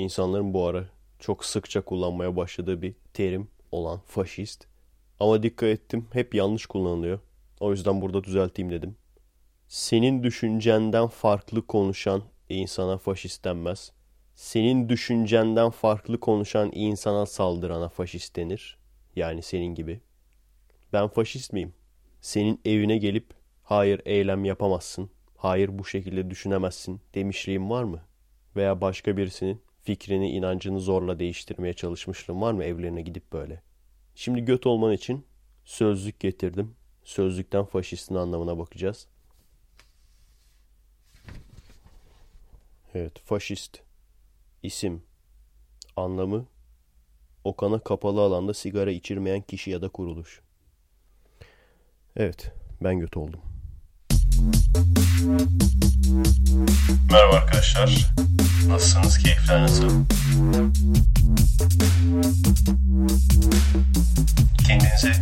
İnsanların bu ara çok sıkça kullanmaya başladığı bir terim olan faşist. Ama dikkat ettim hep yanlış kullanılıyor. O yüzden burada düzelteyim dedim. Senin düşüncenden farklı konuşan insana faşist denmez. Senin düşüncenden farklı konuşan insana saldırana faşist denir. Yani senin gibi. Ben faşist miyim? Senin evine gelip hayır eylem yapamazsın, hayır bu şekilde düşünemezsin demişliğim var mı? Veya başka birisinin fikrini, inancını zorla değiştirmeye çalışmışlığım var mı evlerine gidip böyle? Şimdi göt olman için sözlük getirdim. Sözlükten faşistin anlamına bakacağız. Evet, faşist. İsim. Anlamı. Okana kapalı alanda sigara içirmeyen kişi ya da kuruluş. Evet, ben göt oldum. Merhaba arkadaşlar. Nasılsınız? Keyifler nasıl? Kendinize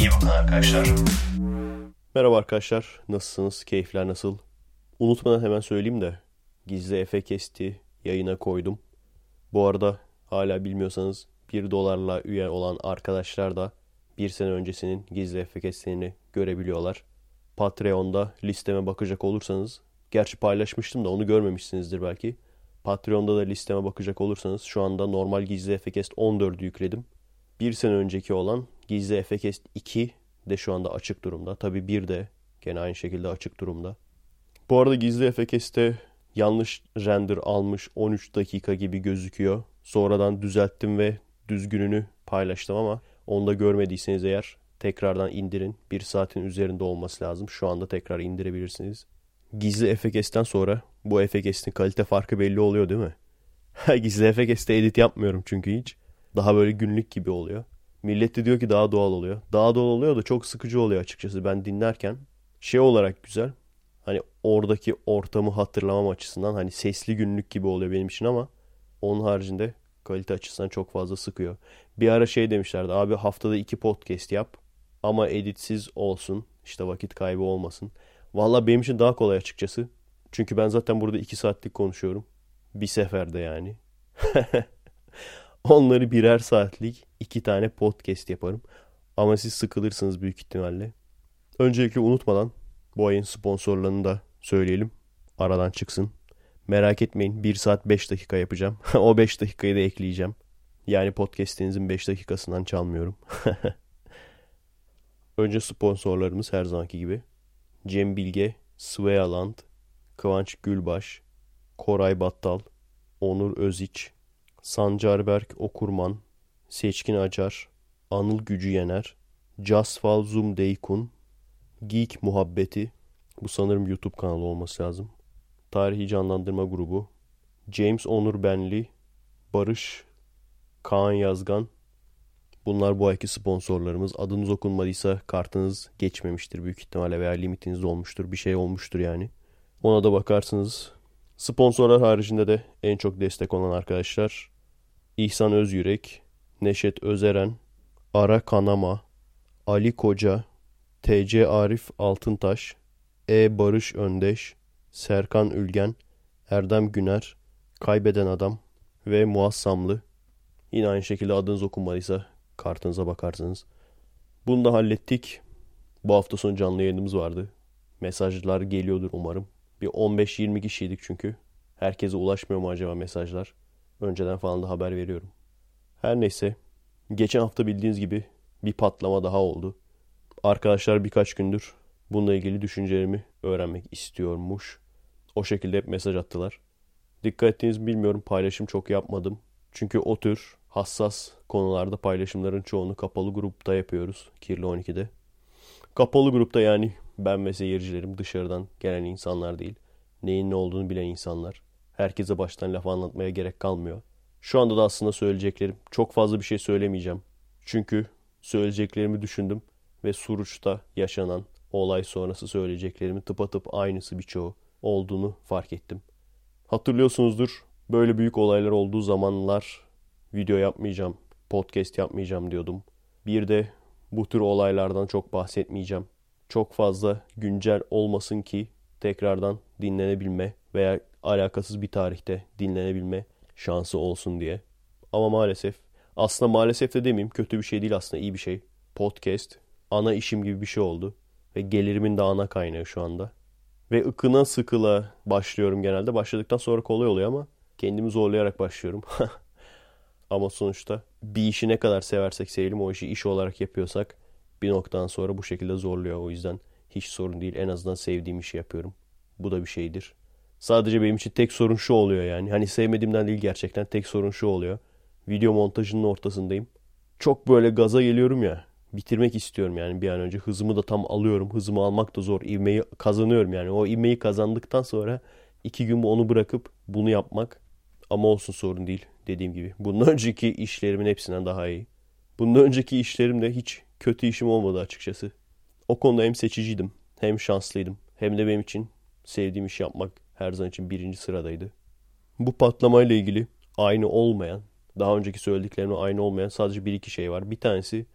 iyi bakın arkadaşlar. Merhaba arkadaşlar, nasılsınız? Keyifler nasıl? Unutmadan hemen söyleyeyim de gizli Efe kesti yayına koydum. Bu arada hala bilmiyorsanız 1 dolarla üye olan arkadaşlar da bir sene öncesinin gizli Efe görebiliyorlar. Patreon'da listeme bakacak olursanız, gerçi paylaşmıştım da onu görmemişsinizdir belki. Patreon'da da listeme bakacak olursanız şu anda normal gizli Efekest 14'ü yükledim. Bir sene önceki olan gizli Efekest 2 de şu anda açık durumda. Tabi bir de gene aynı şekilde açık durumda. Bu arada gizli Efekest'te yanlış render almış 13 dakika gibi gözüküyor. Sonradan düzelttim ve düzgününü paylaştım ama onu da görmediyseniz eğer tekrardan indirin. Bir saatin üzerinde olması lazım. Şu anda tekrar indirebilirsiniz. Gizli FX'ten sonra bu FX'in kalite farkı belli oluyor değil mi? Gizli FX'te edit yapmıyorum çünkü hiç. Daha böyle günlük gibi oluyor. Millet de diyor ki daha doğal oluyor. Daha doğal oluyor da çok sıkıcı oluyor açıkçası ben dinlerken. Şey olarak güzel. Hani oradaki ortamı hatırlamam açısından hani sesli günlük gibi oluyor benim için ama onun haricinde kalite açısından çok fazla sıkıyor. Bir ara şey demişlerdi abi haftada iki podcast yap ama editsiz olsun işte vakit kaybı olmasın. Valla benim için daha kolay açıkçası. Çünkü ben zaten burada iki saatlik konuşuyorum. Bir seferde yani. Onları birer saatlik iki tane podcast yaparım. Ama siz sıkılırsınız büyük ihtimalle. Öncelikle unutmadan bu ayın sponsorlarını da söyleyelim. Aradan çıksın. Merak etmeyin 1 saat 5 dakika yapacağım. o 5 dakikayı da ekleyeceğim. Yani podcast'inizin 5 dakikasından çalmıyorum. Önce sponsorlarımız her zamanki gibi. Cem Bilge, Svealand, Kıvanç Gülbaş, Koray Battal, Onur Öziç, Sancarberk Okurman, Seçkin Acar, Anıl Gücü Yener, Casfal Zum Deykun, Geek Muhabbeti, bu sanırım YouTube kanalı olması lazım. Tarihi Canlandırma Grubu, James Onur Benli, Barış, Kaan Yazgan, Bunlar bu ayki sponsorlarımız. Adınız okunmadıysa kartınız geçmemiştir büyük ihtimalle veya limitiniz olmuştur. Bir şey olmuştur yani. Ona da bakarsınız. Sponsorlar haricinde de en çok destek olan arkadaşlar İhsan Özyürek, Neşet Özeren, Ara Kanama, Ali Koca, TC Arif Altıntaş, E Barış Öndeş, Serkan Ülgen, Erdem Güner, Kaybeden Adam ve Muassamlı. Yine aynı şekilde adınız okunmadıysa kartınıza bakarsınız. Bunu da hallettik. Bu hafta sonu canlı yayınımız vardı. Mesajlar geliyordur umarım. Bir 15-20 kişiydik çünkü. Herkese ulaşmıyor mu acaba mesajlar? Önceden falan da haber veriyorum. Her neyse. Geçen hafta bildiğiniz gibi bir patlama daha oldu. Arkadaşlar birkaç gündür bununla ilgili düşüncelerimi öğrenmek istiyormuş. O şekilde hep mesaj attılar. Dikkat ettiğiniz bilmiyorum paylaşım çok yapmadım. Çünkü o tür hassas konularda paylaşımların çoğunu kapalı grupta yapıyoruz. Kirli 12'de. Kapalı grupta yani ben ve seyircilerim dışarıdan gelen insanlar değil. Neyin ne olduğunu bilen insanlar. Herkese baştan laf anlatmaya gerek kalmıyor. Şu anda da aslında söyleyeceklerim çok fazla bir şey söylemeyeceğim. Çünkü söyleyeceklerimi düşündüm ve Suruç'ta yaşanan olay sonrası söyleyeceklerimi tıpatıp aynısı birçoğu olduğunu fark ettim. Hatırlıyorsunuzdur böyle büyük olaylar olduğu zamanlar video yapmayacağım, podcast yapmayacağım diyordum. Bir de bu tür olaylardan çok bahsetmeyeceğim. Çok fazla güncel olmasın ki tekrardan dinlenebilme veya alakasız bir tarihte dinlenebilme şansı olsun diye. Ama maalesef aslında maalesef de demeyeyim kötü bir şey değil aslında iyi bir şey. Podcast ana işim gibi bir şey oldu. Ve gelirimin de ana kaynağı şu anda. Ve ıkına sıkıla başlıyorum genelde. Başladıktan sonra kolay oluyor ama kendimi zorlayarak başlıyorum. ama sonuçta bir işi ne kadar seversek sevelim o işi iş olarak yapıyorsak bir noktadan sonra bu şekilde zorluyor. O yüzden hiç sorun değil. En azından sevdiğim işi yapıyorum. Bu da bir şeydir. Sadece benim için tek sorun şu oluyor yani. Hani sevmediğimden değil gerçekten tek sorun şu oluyor. Video montajının ortasındayım. Çok böyle gaza geliyorum ya. Bitirmek istiyorum yani bir an önce. Hızımı da tam alıyorum. Hızımı almak da zor. İvmeyi kazanıyorum yani. O ivmeyi kazandıktan sonra iki gün onu bırakıp bunu yapmak. Ama olsun sorun değil dediğim gibi. Bundan önceki işlerimin hepsinden daha iyi. Bundan önceki işlerimde hiç kötü işim olmadı açıkçası. O konuda hem seçiciydim hem şanslıydım. Hem de benim için sevdiğim iş yapmak her zaman için birinci sıradaydı. Bu patlamayla ilgili aynı olmayan, daha önceki söylediklerimle aynı olmayan sadece bir iki şey var. Bir tanesi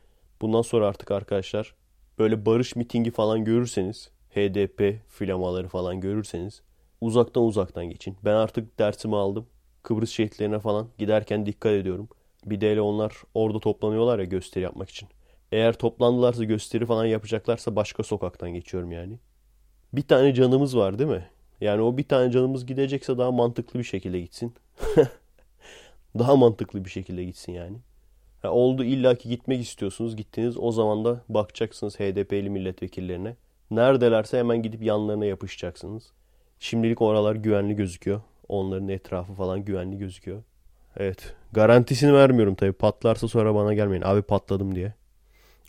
bundan sonra artık arkadaşlar böyle barış mitingi falan görürseniz, HDP flamaları falan görürseniz uzaktan uzaktan geçin. Ben artık dersimi aldım. Kıbrıs şehitlerine falan giderken dikkat ediyorum. Bir de onlar orada toplanıyorlar ya gösteri yapmak için. Eğer toplandılarsa gösteri falan yapacaklarsa başka sokaktan geçiyorum yani. Bir tane canımız var değil mi? Yani o bir tane canımız gidecekse daha mantıklı bir şekilde gitsin. daha mantıklı bir şekilde gitsin yani. Ya oldu illaki gitmek istiyorsunuz. Gittiniz o zaman da bakacaksınız HDP'li milletvekillerine. Neredelerse hemen gidip yanlarına yapışacaksınız. Şimdilik oralar güvenli gözüküyor. Onların etrafı falan güvenli gözüküyor. Evet. Garantisini vermiyorum tabii. Patlarsa sonra bana gelmeyin. Abi patladım diye.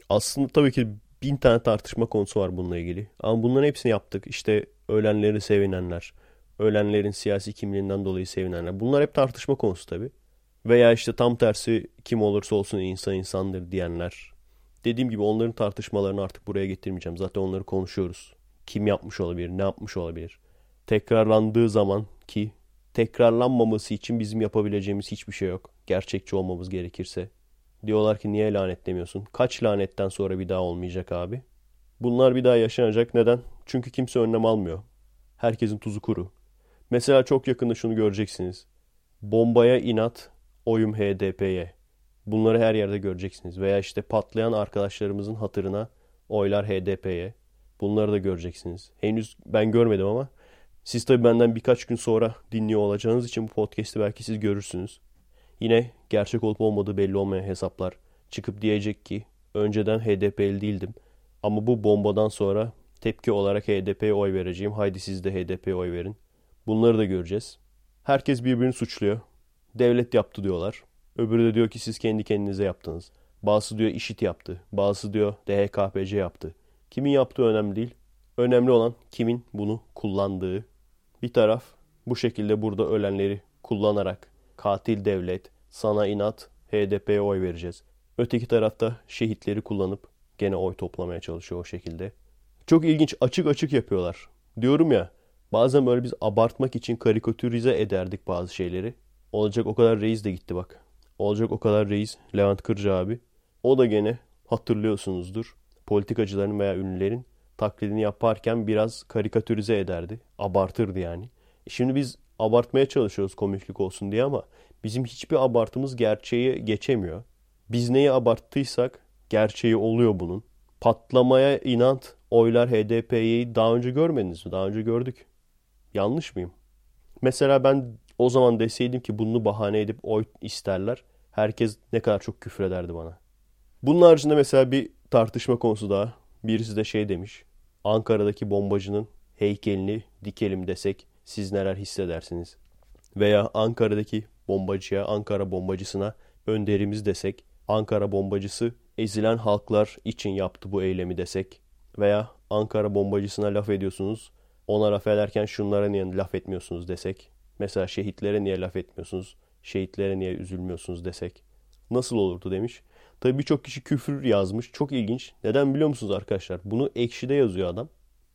Aslında tabii ki bin tane tartışma konusu var bununla ilgili. Ama bunların hepsini yaptık. İşte ölenleri sevinenler, ölenlerin siyasi kimliğinden dolayı sevinenler. Bunlar hep tartışma konusu tabii. Veya işte tam tersi kim olursa olsun insan insandır diyenler. Dediğim gibi onların tartışmalarını artık buraya getirmeyeceğim. Zaten onları konuşuyoruz. Kim yapmış olabilir, ne yapmış olabilir. Tekrarlandığı zaman ki tekrarlanmaması için bizim yapabileceğimiz hiçbir şey yok. Gerçekçi olmamız gerekirse. Diyorlar ki niye lanetlemiyorsun? Kaç lanetten sonra bir daha olmayacak abi? Bunlar bir daha yaşanacak. Neden? Çünkü kimse önlem almıyor. Herkesin tuzu kuru. Mesela çok yakında şunu göreceksiniz. Bombaya inat, oyum HDP'ye. Bunları her yerde göreceksiniz. Veya işte patlayan arkadaşlarımızın hatırına oylar HDP'ye. Bunları da göreceksiniz. Henüz ben görmedim ama siz tabii benden birkaç gün sonra dinliyor olacağınız için bu podcast'i belki siz görürsünüz. Yine gerçek olup olmadığı belli olmayan hesaplar çıkıp diyecek ki önceden HDP'li değildim. Ama bu bombadan sonra tepki olarak HDP'ye oy vereceğim. Haydi siz de HDP'ye oy verin. Bunları da göreceğiz. Herkes birbirini suçluyor. Devlet yaptı diyorlar. Öbürü de diyor ki siz kendi kendinize yaptınız. Bazısı diyor işit yaptı. Bazısı diyor DHKPC yaptı. Kimin yaptığı önemli değil. Önemli olan kimin bunu kullandığı. Bir taraf bu şekilde burada ölenleri kullanarak katil devlet, sana inat, HDP'ye oy vereceğiz. Öteki tarafta şehitleri kullanıp gene oy toplamaya çalışıyor o şekilde. Çok ilginç açık açık yapıyorlar. Diyorum ya bazen böyle biz abartmak için karikatürize ederdik bazı şeyleri. Olacak o kadar reis de gitti bak. Olacak o kadar reis Levent Kırcı abi. O da gene hatırlıyorsunuzdur. Politikacıların veya ünlülerin taklidini yaparken biraz karikatürize ederdi. Abartırdı yani. E şimdi biz abartmaya çalışıyoruz komiklik olsun diye ama bizim hiçbir abartımız gerçeği geçemiyor. Biz neyi abarttıysak gerçeği oluyor bunun. Patlamaya inat oylar HDP'yi daha önce görmediniz mi? Daha önce gördük. Yanlış mıyım? Mesela ben o zaman deseydim ki bunu bahane edip oy isterler. Herkes ne kadar çok küfür ederdi bana. Bunun haricinde mesela bir tartışma konusu daha. Birisi de şey demiş. Ankara'daki bombacının heykelini dikelim desek siz neler hissedersiniz? Veya Ankara'daki bombacıya, Ankara bombacısına önderimiz desek, Ankara bombacısı ezilen halklar için yaptı bu eylemi desek veya Ankara bombacısına laf ediyorsunuz, ona laf ederken şunlara niye laf etmiyorsunuz desek, mesela şehitlere niye laf etmiyorsunuz, şehitlere niye üzülmüyorsunuz desek nasıl olurdu demiş. Tabi birçok kişi küfür yazmış. Çok ilginç. Neden biliyor musunuz arkadaşlar? Bunu ekşide yazıyor adam.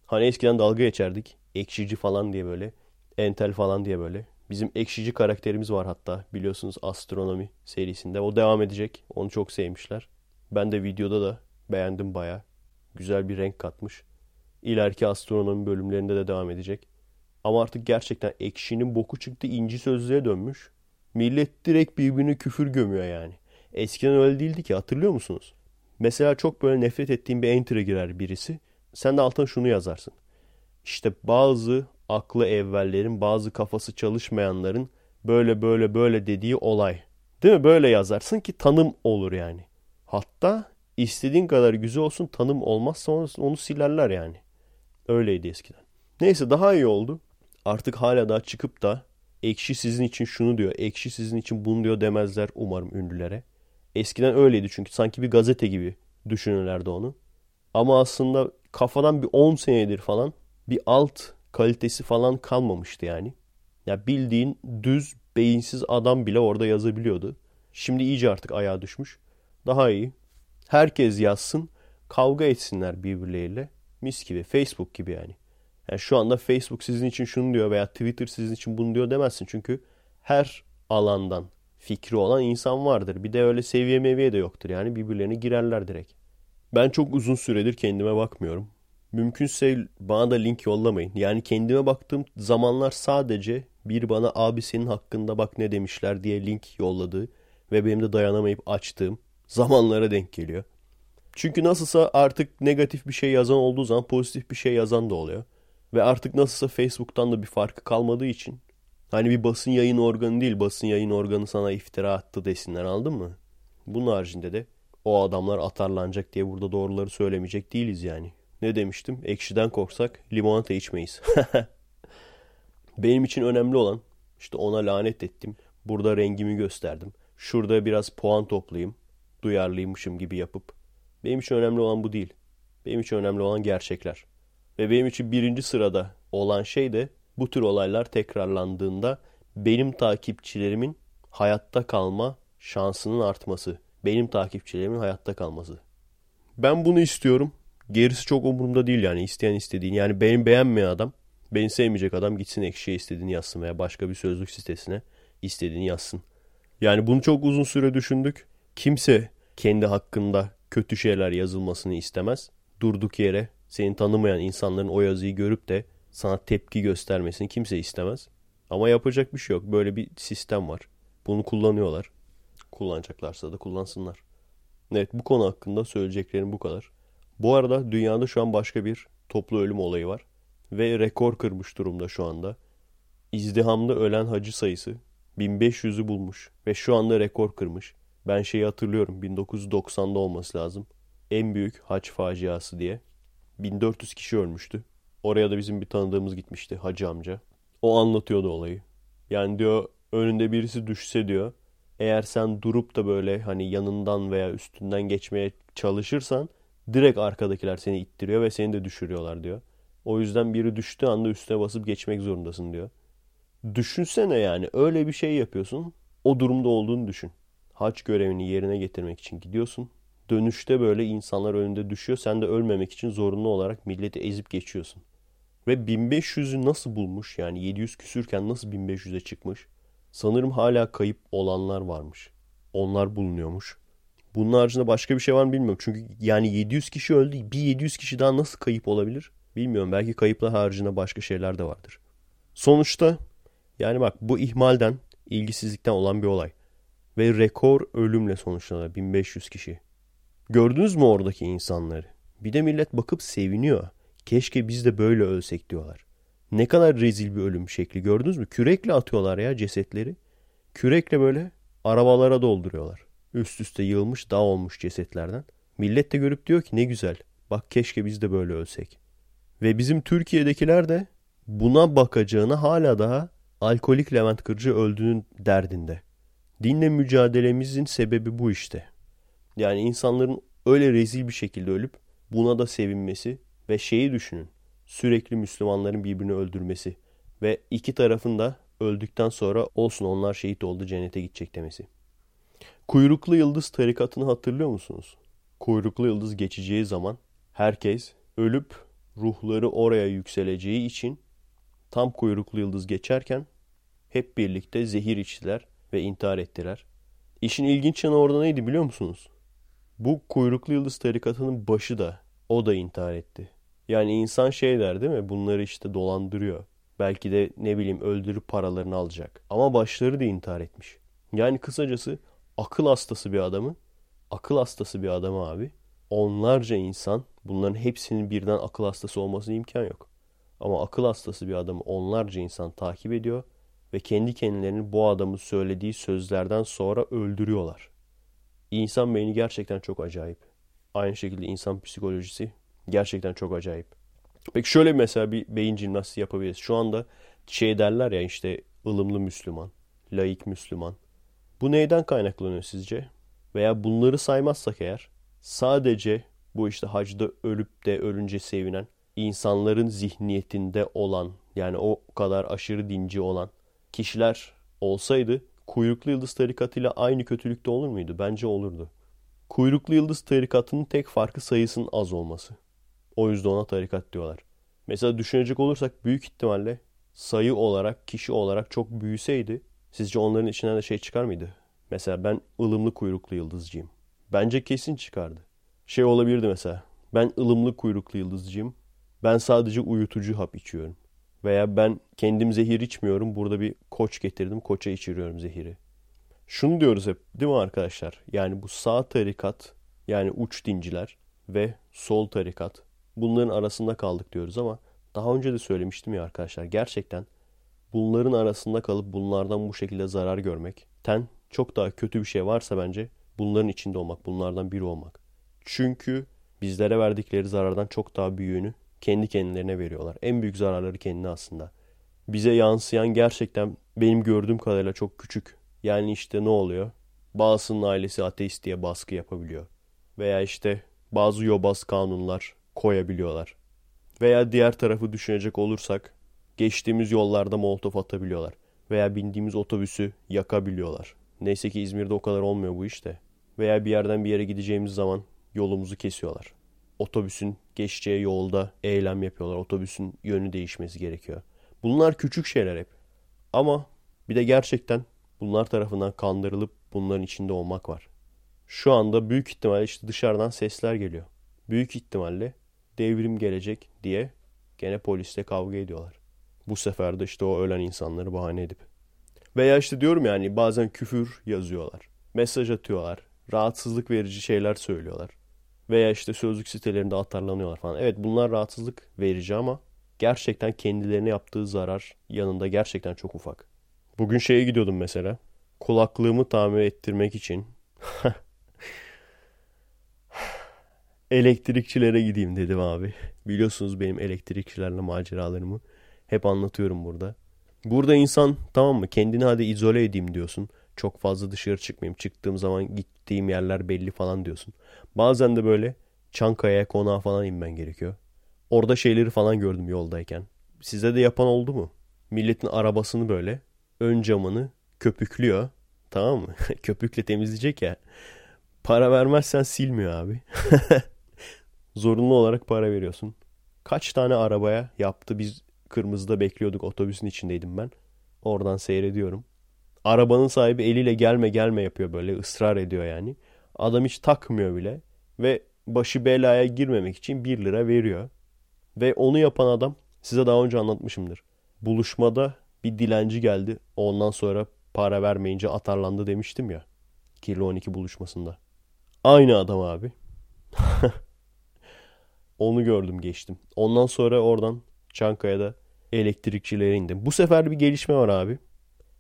Hani eskiden dalga geçerdik. Ekşici falan diye böyle. Entel falan diye böyle. Bizim ekşici karakterimiz var hatta biliyorsunuz astronomi serisinde. O devam edecek. Onu çok sevmişler. Ben de videoda da beğendim baya. Güzel bir renk katmış. İleriki astronomi bölümlerinde de devam edecek. Ama artık gerçekten ekşinin boku çıktı inci sözlüğe dönmüş. Millet direkt birbirine küfür gömüyor yani. Eskiden öyle değildi ki hatırlıyor musunuz? Mesela çok böyle nefret ettiğin bir enter'e girer birisi. Sen de altına şunu yazarsın. İşte bazı aklı evvellerin, bazı kafası çalışmayanların böyle böyle böyle dediği olay. Değil mi? Böyle yazarsın ki tanım olur yani. Hatta istediğin kadar güzel olsun tanım olmazsa onu, onu silerler yani. Öyleydi eskiden. Neyse daha iyi oldu. Artık hala daha çıkıp da ekşi sizin için şunu diyor, ekşi sizin için bunu diyor demezler umarım ünlülere. Eskiden öyleydi çünkü sanki bir gazete gibi düşünürlerdi onu. Ama aslında kafadan bir 10 senedir falan bir alt kalitesi falan kalmamıştı yani. Ya bildiğin düz beyinsiz adam bile orada yazabiliyordu. Şimdi iyice artık ayağa düşmüş. Daha iyi. Herkes yazsın, kavga etsinler birbirleriyle. Mis gibi, Facebook gibi yani. Yani şu anda Facebook sizin için şunu diyor veya Twitter sizin için bunu diyor demezsin. Çünkü her alandan fikri olan insan vardır. Bir de öyle seviye meviye de yoktur. Yani birbirlerine girerler direkt. Ben çok uzun süredir kendime bakmıyorum. Mümkünse bana da link yollamayın. Yani kendime baktığım zamanlar sadece bir bana abi senin hakkında bak ne demişler diye link yolladığı ve benim de dayanamayıp açtığım zamanlara denk geliyor. Çünkü nasılsa artık negatif bir şey yazan olduğu zaman pozitif bir şey yazan da oluyor. Ve artık nasılsa Facebook'tan da bir farkı kalmadığı için hani bir basın yayın organı değil basın yayın organı sana iftira attı desinler aldın mı? Bunun haricinde de o adamlar atarlanacak diye burada doğruları söylemeyecek değiliz yani. Ne demiştim? Ekşiden korksak limonata içmeyiz. Benim için önemli olan işte ona lanet ettim. Burada rengimi gösterdim. Şurada biraz puan toplayayım. Duyarlıymışım gibi yapıp. Benim için önemli olan bu değil. Benim için önemli olan gerçekler. Ve benim için birinci sırada olan şey de bu tür olaylar tekrarlandığında benim takipçilerimin hayatta kalma şansının artması. Benim takipçilerimin hayatta kalması. Ben bunu istiyorum. Gerisi çok umurumda değil yani isteyen istediğini. Yani benim beğenmeyen adam, beni sevmeyecek adam gitsin ekşiye istediğini yazsın veya başka bir sözlük sitesine istediğini yazsın. Yani bunu çok uzun süre düşündük. Kimse kendi hakkında kötü şeyler yazılmasını istemez. Durduk yere seni tanımayan insanların o yazıyı görüp de sana tepki göstermesini kimse istemez. Ama yapacak bir şey yok. Böyle bir sistem var. Bunu kullanıyorlar. Kullanacaklarsa da kullansınlar. Evet bu konu hakkında söyleyeceklerim bu kadar. Bu arada dünyada şu an başka bir toplu ölüm olayı var. Ve rekor kırmış durumda şu anda. İzdihamda ölen hacı sayısı 1500'ü bulmuş. Ve şu anda rekor kırmış. Ben şeyi hatırlıyorum 1990'da olması lazım. En büyük hac faciası diye. 1400 kişi ölmüştü. Oraya da bizim bir tanıdığımız gitmişti hacı amca. O anlatıyordu olayı. Yani diyor önünde birisi düşse diyor. Eğer sen durup da böyle hani yanından veya üstünden geçmeye çalışırsan direkt arkadakiler seni ittiriyor ve seni de düşürüyorlar diyor. O yüzden biri düştüğü anda üstüne basıp geçmek zorundasın diyor. Düşünsene yani öyle bir şey yapıyorsun. O durumda olduğunu düşün. Haç görevini yerine getirmek için gidiyorsun. Dönüşte böyle insanlar önünde düşüyor. Sen de ölmemek için zorunlu olarak milleti ezip geçiyorsun. Ve 1500'ü nasıl bulmuş yani 700 küsürken nasıl 1500'e çıkmış? Sanırım hala kayıp olanlar varmış. Onlar bulunuyormuş. Bunun haricinde başka bir şey var mı bilmiyorum. Çünkü yani 700 kişi öldü. Bir 700 kişi daha nasıl kayıp olabilir? Bilmiyorum. Belki kayıplar haricinde başka şeyler de vardır. Sonuçta yani bak bu ihmalden, ilgisizlikten olan bir olay. Ve rekor ölümle sonuçlanıyor. 1500 kişi. Gördünüz mü oradaki insanları? Bir de millet bakıp seviniyor. Keşke biz de böyle ölsek diyorlar. Ne kadar rezil bir ölüm şekli gördünüz mü? Kürekle atıyorlar ya cesetleri. Kürekle böyle arabalara dolduruyorlar. Üst üste yığılmış dağ olmuş cesetlerden. Millet de görüp diyor ki ne güzel. Bak keşke biz de böyle ölsek. Ve bizim Türkiye'dekiler de buna bakacağını hala daha alkolik Levent Kırcı öldüğünün derdinde. Dinle mücadelemizin sebebi bu işte. Yani insanların öyle rezil bir şekilde ölüp buna da sevinmesi ve şeyi düşünün. Sürekli Müslümanların birbirini öldürmesi ve iki tarafın da öldükten sonra olsun onlar şehit oldu cennete gidecek demesi. Kuyruklu Yıldız tarikatını hatırlıyor musunuz? Kuyruklu Yıldız geçeceği zaman herkes ölüp ruhları oraya yükseleceği için tam kuyruklu yıldız geçerken hep birlikte zehir içtiler ve intihar ettiler. İşin ilginç yanı orada neydi biliyor musunuz? Bu kuyruklu yıldız tarikatının başı da o da intihar etti. Yani insan şey der değil mi? Bunları işte dolandırıyor. Belki de ne bileyim öldürüp paralarını alacak. Ama başları da intihar etmiş. Yani kısacası akıl hastası bir adamı, akıl hastası bir adamı abi. Onlarca insan bunların hepsinin birden akıl hastası olmasına imkan yok. Ama akıl hastası bir adamı onlarca insan takip ediyor ve kendi kendilerini bu adamın söylediği sözlerden sonra öldürüyorlar. İnsan beyni gerçekten çok acayip. Aynı şekilde insan psikolojisi gerçekten çok acayip. Peki şöyle mesela bir beyin jimnastiği yapabiliriz. Şu anda şey derler ya işte ılımlı Müslüman, laik Müslüman. Bu neyden kaynaklanıyor sizce? Veya bunları saymazsak eğer sadece bu işte hacda ölüp de ölünce sevinen insanların zihniyetinde olan yani o kadar aşırı dinci olan kişiler olsaydı kuyruklu yıldız tarikatıyla aynı kötülükte olur muydu? Bence olurdu. Kuyruklu yıldız tarikatının tek farkı sayısının az olması. O yüzden ona tarikat diyorlar. Mesela düşünecek olursak büyük ihtimalle sayı olarak, kişi olarak çok büyüseydi sizce onların içinden de şey çıkar mıydı? Mesela ben ılımlı kuyruklu yıldızcıyım. Bence kesin çıkardı. Şey olabilirdi mesela. Ben ılımlı kuyruklu yıldızcıyım. Ben sadece uyutucu hap içiyorum. Veya ben kendim zehir içmiyorum. Burada bir koç getirdim. Koça içiriyorum zehiri. Şunu diyoruz hep değil mi arkadaşlar? Yani bu sağ tarikat yani uç dinciler ve sol tarikat bunların arasında kaldık diyoruz ama daha önce de söylemiştim ya arkadaşlar gerçekten bunların arasında kalıp bunlardan bu şekilde zarar görmek ten çok daha kötü bir şey varsa bence bunların içinde olmak, bunlardan biri olmak. Çünkü bizlere verdikleri zarardan çok daha büyüğünü kendi kendilerine veriyorlar. En büyük zararları kendine aslında. Bize yansıyan gerçekten benim gördüğüm kadarıyla çok küçük. Yani işte ne oluyor? Bazısının ailesi ateist diye baskı yapabiliyor. Veya işte bazı yobaz kanunlar koyabiliyorlar. Veya diğer tarafı düşünecek olursak geçtiğimiz yollarda molotof atabiliyorlar. Veya bindiğimiz otobüsü yakabiliyorlar. Neyse ki İzmir'de o kadar olmuyor bu işte. Veya bir yerden bir yere gideceğimiz zaman yolumuzu kesiyorlar. Otobüsün geçeceği yolda eylem yapıyorlar. Otobüsün yönü değişmesi gerekiyor. Bunlar küçük şeyler hep. Ama bir de gerçekten bunlar tarafından kandırılıp bunların içinde olmak var. Şu anda büyük ihtimalle işte dışarıdan sesler geliyor. Büyük ihtimalle devrim gelecek diye gene polisle kavga ediyorlar. Bu sefer de işte o ölen insanları bahane edip. Veya işte diyorum yani bazen küfür yazıyorlar. Mesaj atıyorlar. Rahatsızlık verici şeyler söylüyorlar. Veya işte sözlük sitelerinde atarlanıyorlar falan. Evet bunlar rahatsızlık verici ama gerçekten kendilerine yaptığı zarar yanında gerçekten çok ufak. Bugün şeye gidiyordum mesela. Kulaklığımı tamir ettirmek için elektrikçilere gideyim dedim abi. Biliyorsunuz benim elektrikçilerle maceralarımı hep anlatıyorum burada. Burada insan tamam mı kendini hadi izole edeyim diyorsun. Çok fazla dışarı çıkmayayım. Çıktığım zaman gittiğim yerler belli falan diyorsun. Bazen de böyle Çankaya'ya konağa falan inmen gerekiyor. Orada şeyleri falan gördüm yoldayken. Size de yapan oldu mu? Milletin arabasını böyle ön camını köpüklüyor. Tamam mı? Köpükle temizleyecek ya. Para vermezsen silmiyor abi. Zorunlu olarak para veriyorsun. Kaç tane arabaya yaptı biz kırmızıda bekliyorduk otobüsün içindeydim ben. Oradan seyrediyorum. Arabanın sahibi eliyle gelme gelme yapıyor böyle ısrar ediyor yani. Adam hiç takmıyor bile ve başı belaya girmemek için 1 lira veriyor. Ve onu yapan adam size daha önce anlatmışımdır. Buluşmada bir dilenci geldi. Ondan sonra para vermeyince atarlandı demiştim ya. Kirli 12 buluşmasında. Aynı adam abi. Onu gördüm geçtim. Ondan sonra oradan Çankaya'da elektrikçilere indim. Bu sefer bir gelişme var abi.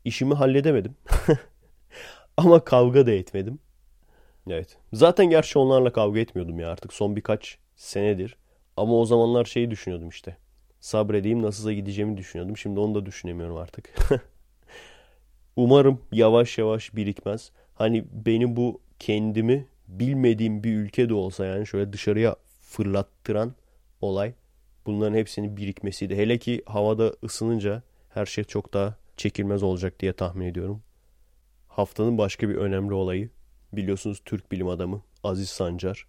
İşimi halledemedim. Ama kavga da etmedim. Evet. Zaten gerçi onlarla kavga etmiyordum ya artık son birkaç senedir. Ama o zamanlar şeyi düşünüyordum işte. Sabredeyim nasılsa gideceğimi düşünüyordum. Şimdi onu da düşünemiyorum artık. Umarım yavaş yavaş birikmez. Hani beni bu kendimi bilmediğim bir ülke de olsa yani şöyle dışarıya fırlattıran olay bunların hepsinin birikmesiydi. Hele ki havada ısınınca her şey çok daha çekilmez olacak diye tahmin ediyorum. Haftanın başka bir önemli olayı biliyorsunuz Türk bilim adamı Aziz Sancar.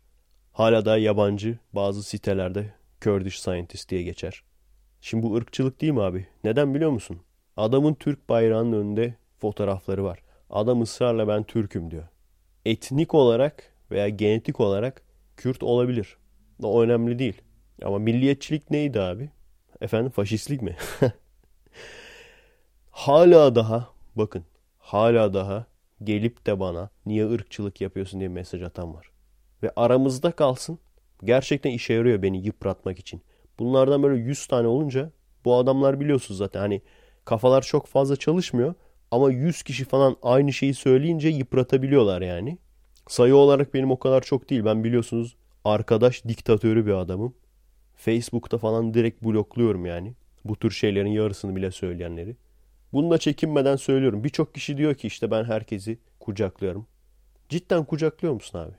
Hala da yabancı bazı sitelerde Kurdish Scientist diye geçer. Şimdi bu ırkçılık değil mi abi? Neden biliyor musun? Adamın Türk bayrağının önünde fotoğrafları var. Adam ısrarla ben Türk'üm diyor. Etnik olarak veya genetik olarak Kürt olabilir. O önemli değil. Ama milliyetçilik neydi abi? Efendim faşistlik mi? hala daha bakın hala daha gelip de bana niye ırkçılık yapıyorsun diye mesaj atan var. Ve aramızda kalsın. Gerçekten işe yarıyor beni yıpratmak için. Bunlardan böyle 100 tane olunca bu adamlar biliyorsunuz zaten hani kafalar çok fazla çalışmıyor. Ama 100 kişi falan aynı şeyi söyleyince yıpratabiliyorlar yani. Sayı olarak benim o kadar çok değil. Ben biliyorsunuz arkadaş diktatörü bir adamım. Facebook'ta falan direkt blokluyorum yani. Bu tür şeylerin yarısını bile söyleyenleri. Bunu da çekinmeden söylüyorum. Birçok kişi diyor ki işte ben herkesi kucaklıyorum. Cidden kucaklıyor musun abi?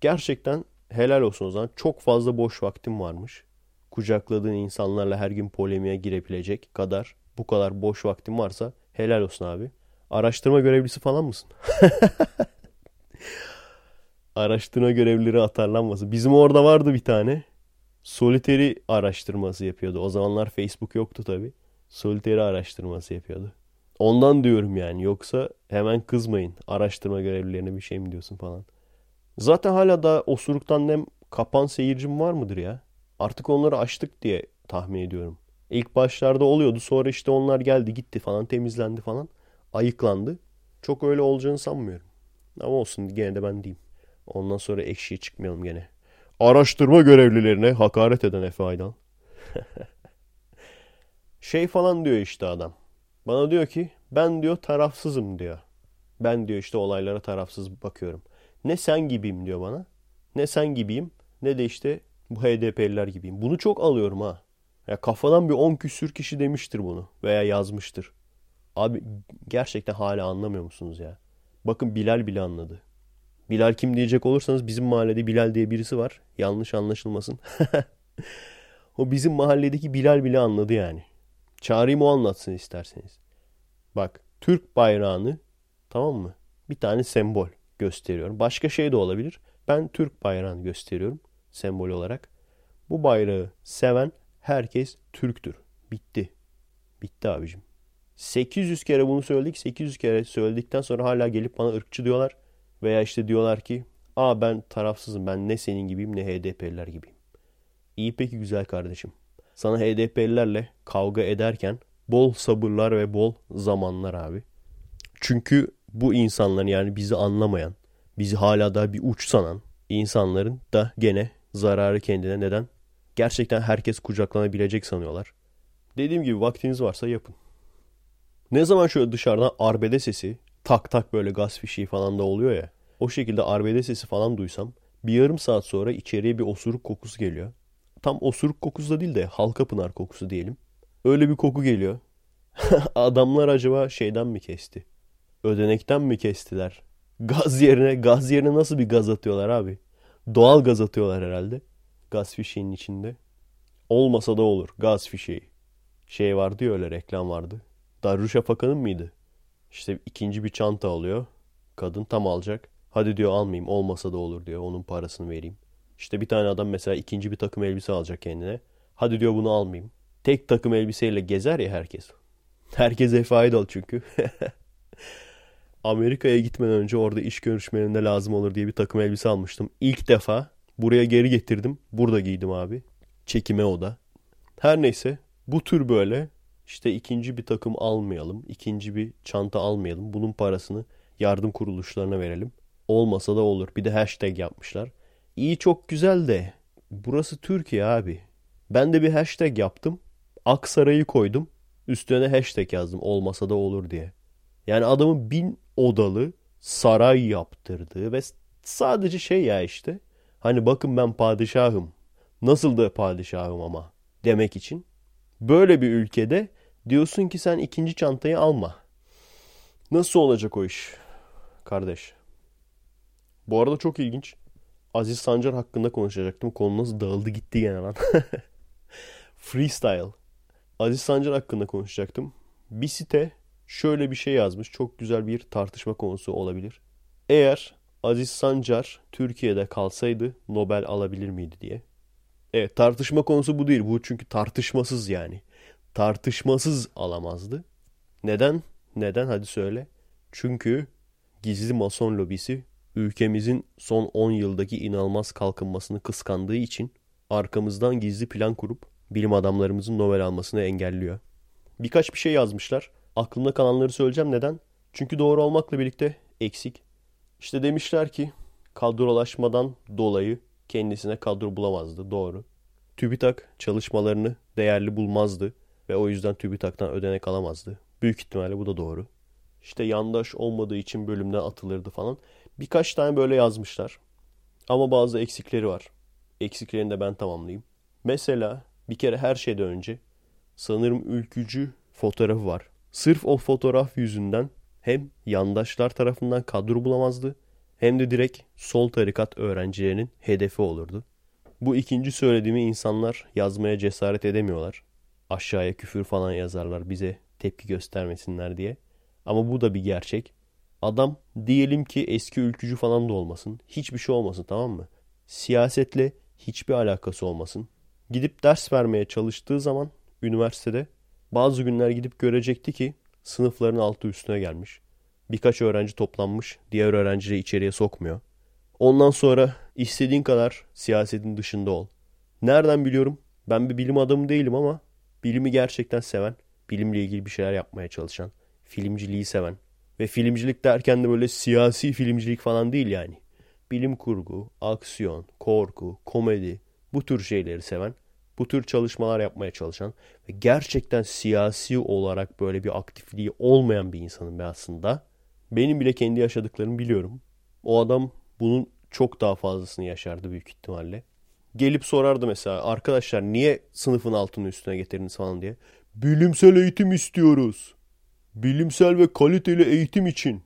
Gerçekten helal olsun o zaman. Çok fazla boş vaktim varmış. Kucakladığın insanlarla her gün polemiğe girebilecek kadar bu kadar boş vaktim varsa helal olsun abi. Araştırma görevlisi falan mısın? Araştırma görevlileri atarlanması. Bizim orada vardı bir tane. Soliteri araştırması yapıyordu. O zamanlar Facebook yoktu tabi. Soliteri araştırması yapıyordu. Ondan diyorum yani. Yoksa hemen kızmayın. Araştırma görevlilerine bir şey mi diyorsun falan. Zaten hala da osuruktan nem kapan seyircim var mıdır ya? Artık onları açtık diye tahmin ediyorum. İlk başlarda oluyordu. Sonra işte onlar geldi gitti falan temizlendi falan. Ayıklandı. Çok öyle olacağını sanmıyorum. Ama olsun gene de ben diyeyim. Ondan sonra ekşiye çıkmayalım gene. Araştırma görevlilerine hakaret eden Efe Aydan. şey falan diyor işte adam. Bana diyor ki ben diyor tarafsızım diyor. Ben diyor işte olaylara tarafsız bakıyorum. Ne sen gibiyim diyor bana. Ne sen gibiyim ne de işte bu HDP'liler gibiyim. Bunu çok alıyorum ha. Ya kafadan bir 10 küsür kişi demiştir bunu veya yazmıştır. Abi gerçekten hala anlamıyor musunuz ya? Bakın Bilal bile anladı. Bilal kim diyecek olursanız bizim mahallede Bilal diye birisi var. Yanlış anlaşılmasın. o bizim mahalledeki Bilal bile anladı yani. Çağırayım o anlatsın isterseniz. Bak Türk bayrağını tamam mı? Bir tane sembol gösteriyorum. Başka şey de olabilir. Ben Türk bayrağını gösteriyorum sembol olarak. Bu bayrağı seven herkes Türktür. Bitti. Bitti abicim. 800 kere bunu söyledik. 800 kere söyledikten sonra hala gelip bana ırkçı diyorlar. Veya işte diyorlar ki aa ben tarafsızım ben ne senin gibiyim ne HDP'liler gibiyim. İyi peki güzel kardeşim. Sana HDP'lilerle kavga ederken bol sabırlar ve bol zamanlar abi. Çünkü bu insanların yani bizi anlamayan, bizi hala da bir uç sanan insanların da gene zararı kendine neden? Gerçekten herkes kucaklanabilecek sanıyorlar. Dediğim gibi vaktiniz varsa yapın. Ne zaman şöyle dışarıdan arbede sesi tak tak böyle gaz fişiği falan da oluyor ya. O şekilde arbede sesi falan duysam bir yarım saat sonra içeriye bir osuruk kokusu geliyor. Tam osuruk kokusu da değil de halka pınar kokusu diyelim. Öyle bir koku geliyor. Adamlar acaba şeyden mi kesti? Ödenekten mi kestiler? Gaz yerine gaz yerine nasıl bir gaz atıyorlar abi? Doğal gaz atıyorlar herhalde. Gaz fişeğinin içinde. Olmasa da olur gaz fişeği. Şey vardı ya öyle reklam vardı. Darüşşafaka'nın mıydı? İşte ikinci bir çanta alıyor. Kadın tam alacak. Hadi diyor almayayım olmasa da olur diyor. Onun parasını vereyim. İşte bir tane adam mesela ikinci bir takım elbise alacak kendine. Hadi diyor bunu almayayım. Tek takım elbiseyle gezer ya herkes. Herkes Efe çünkü. Amerika'ya gitmeden önce orada iş görüşmelerinde lazım olur diye bir takım elbise almıştım. İlk defa buraya geri getirdim. Burada giydim abi. Çekime o da. Her neyse bu tür böyle işte ikinci bir takım almayalım, ikinci bir çanta almayalım. Bunun parasını yardım kuruluşlarına verelim. Olmasa da olur. Bir de hashtag yapmışlar. İyi çok güzel de burası Türkiye abi. Ben de bir hashtag yaptım. Aksaray'ı koydum. Üstüne hashtag yazdım olmasa da olur diye. Yani adamın bin odalı saray yaptırdığı ve sadece şey ya işte. Hani bakın ben padişahım. Nasıl da padişahım ama demek için. Böyle bir ülkede diyorsun ki sen ikinci çantayı alma. Nasıl olacak o iş kardeş? Bu arada çok ilginç. Aziz Sancar hakkında konuşacaktım. Konu nasıl dağıldı gitti gene lan. Freestyle. Aziz Sancar hakkında konuşacaktım. Bir site şöyle bir şey yazmış. Çok güzel bir tartışma konusu olabilir. Eğer Aziz Sancar Türkiye'de kalsaydı Nobel alabilir miydi diye. Evet tartışma konusu bu değil. Bu çünkü tartışmasız yani. Tartışmasız alamazdı. Neden? Neden hadi söyle. Çünkü gizli mason lobisi ülkemizin son 10 yıldaki inanılmaz kalkınmasını kıskandığı için arkamızdan gizli plan kurup bilim adamlarımızın Nobel almasını engelliyor. Birkaç bir şey yazmışlar. Aklımda kalanları söyleyeceğim. Neden? Çünkü doğru olmakla birlikte eksik. İşte demişler ki kadrolaşmadan dolayı kendisine kadro bulamazdı. Doğru. TÜBİTAK çalışmalarını değerli bulmazdı ve o yüzden TÜBİTAK'tan ödenek alamazdı. Büyük ihtimalle bu da doğru. İşte yandaş olmadığı için bölümden atılırdı falan. Birkaç tane böyle yazmışlar. Ama bazı eksikleri var. Eksiklerini de ben tamamlayayım. Mesela bir kere her şeyden önce sanırım ülkücü fotoğrafı var. Sırf o fotoğraf yüzünden hem yandaşlar tarafından kadro bulamazdı hem de direkt sol tarikat öğrencilerinin hedefi olurdu. Bu ikinci söylediğimi insanlar yazmaya cesaret edemiyorlar. Aşağıya küfür falan yazarlar bize tepki göstermesinler diye. Ama bu da bir gerçek. Adam diyelim ki eski ülkücü falan da olmasın. Hiçbir şey olmasın tamam mı? Siyasetle hiçbir alakası olmasın. Gidip ders vermeye çalıştığı zaman üniversitede bazı günler gidip görecekti ki sınıfların altı üstüne gelmiş. Birkaç öğrenci toplanmış, diğer öğrencileri içeriye sokmuyor. Ondan sonra istediğin kadar siyasetin dışında ol. Nereden biliyorum? Ben bir bilim adamı değilim ama bilimi gerçekten seven, bilimle ilgili bir şeyler yapmaya çalışan, filmciliği seven ve filmcilik derken de böyle siyasi filmcilik falan değil yani. Bilim kurgu, aksiyon, korku, komedi bu tür şeyleri seven, bu tür çalışmalar yapmaya çalışan ve gerçekten siyasi olarak böyle bir aktifliği olmayan bir insanım ben aslında. Benim bile kendi yaşadıklarımı biliyorum. O adam bunun çok daha fazlasını yaşardı büyük ihtimalle. Gelip sorardı mesela arkadaşlar niye sınıfın altını üstüne getirdiniz falan diye. Bilimsel eğitim istiyoruz. Bilimsel ve kaliteli eğitim için.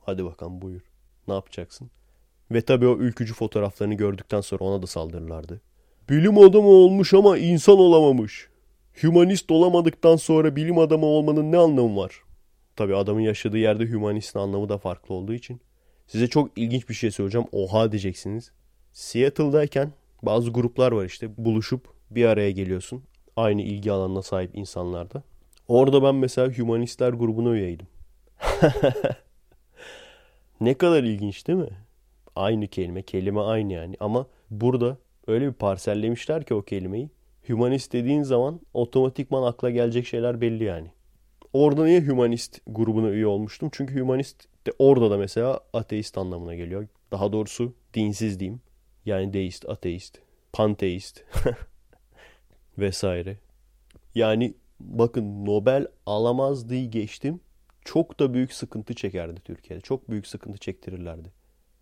Hadi bakalım buyur. Ne yapacaksın? Ve tabii o ülkücü fotoğraflarını gördükten sonra ona da saldırırlardı. Bilim adamı olmuş ama insan olamamış. Hümanist olamadıktan sonra bilim adamı olmanın ne anlamı var? Tabii adamın yaşadığı yerde hümanistin anlamı da farklı olduğu için. Size çok ilginç bir şey söyleyeceğim. Oha diyeceksiniz. Seattle'dayken bazı gruplar var işte buluşup bir araya geliyorsun. Aynı ilgi alanına sahip insanlarda. Orada ben mesela hümanistler grubuna üyeydim. ne kadar ilginç değil mi? Aynı kelime, kelime aynı yani. Ama burada öyle bir parsellemişler ki o kelimeyi. Hümanist dediğin zaman otomatikman akla gelecek şeyler belli yani. Orada niye hümanist grubuna üye olmuştum? Çünkü hümanist de orada da mesela ateist anlamına geliyor. Daha doğrusu dinsiz diyeyim. Yani deist, ateist, panteist vesaire. Yani bakın Nobel alamaz diye geçtim. Çok da büyük sıkıntı çekerdi Türkiye'de. Çok büyük sıkıntı çektirirlerdi.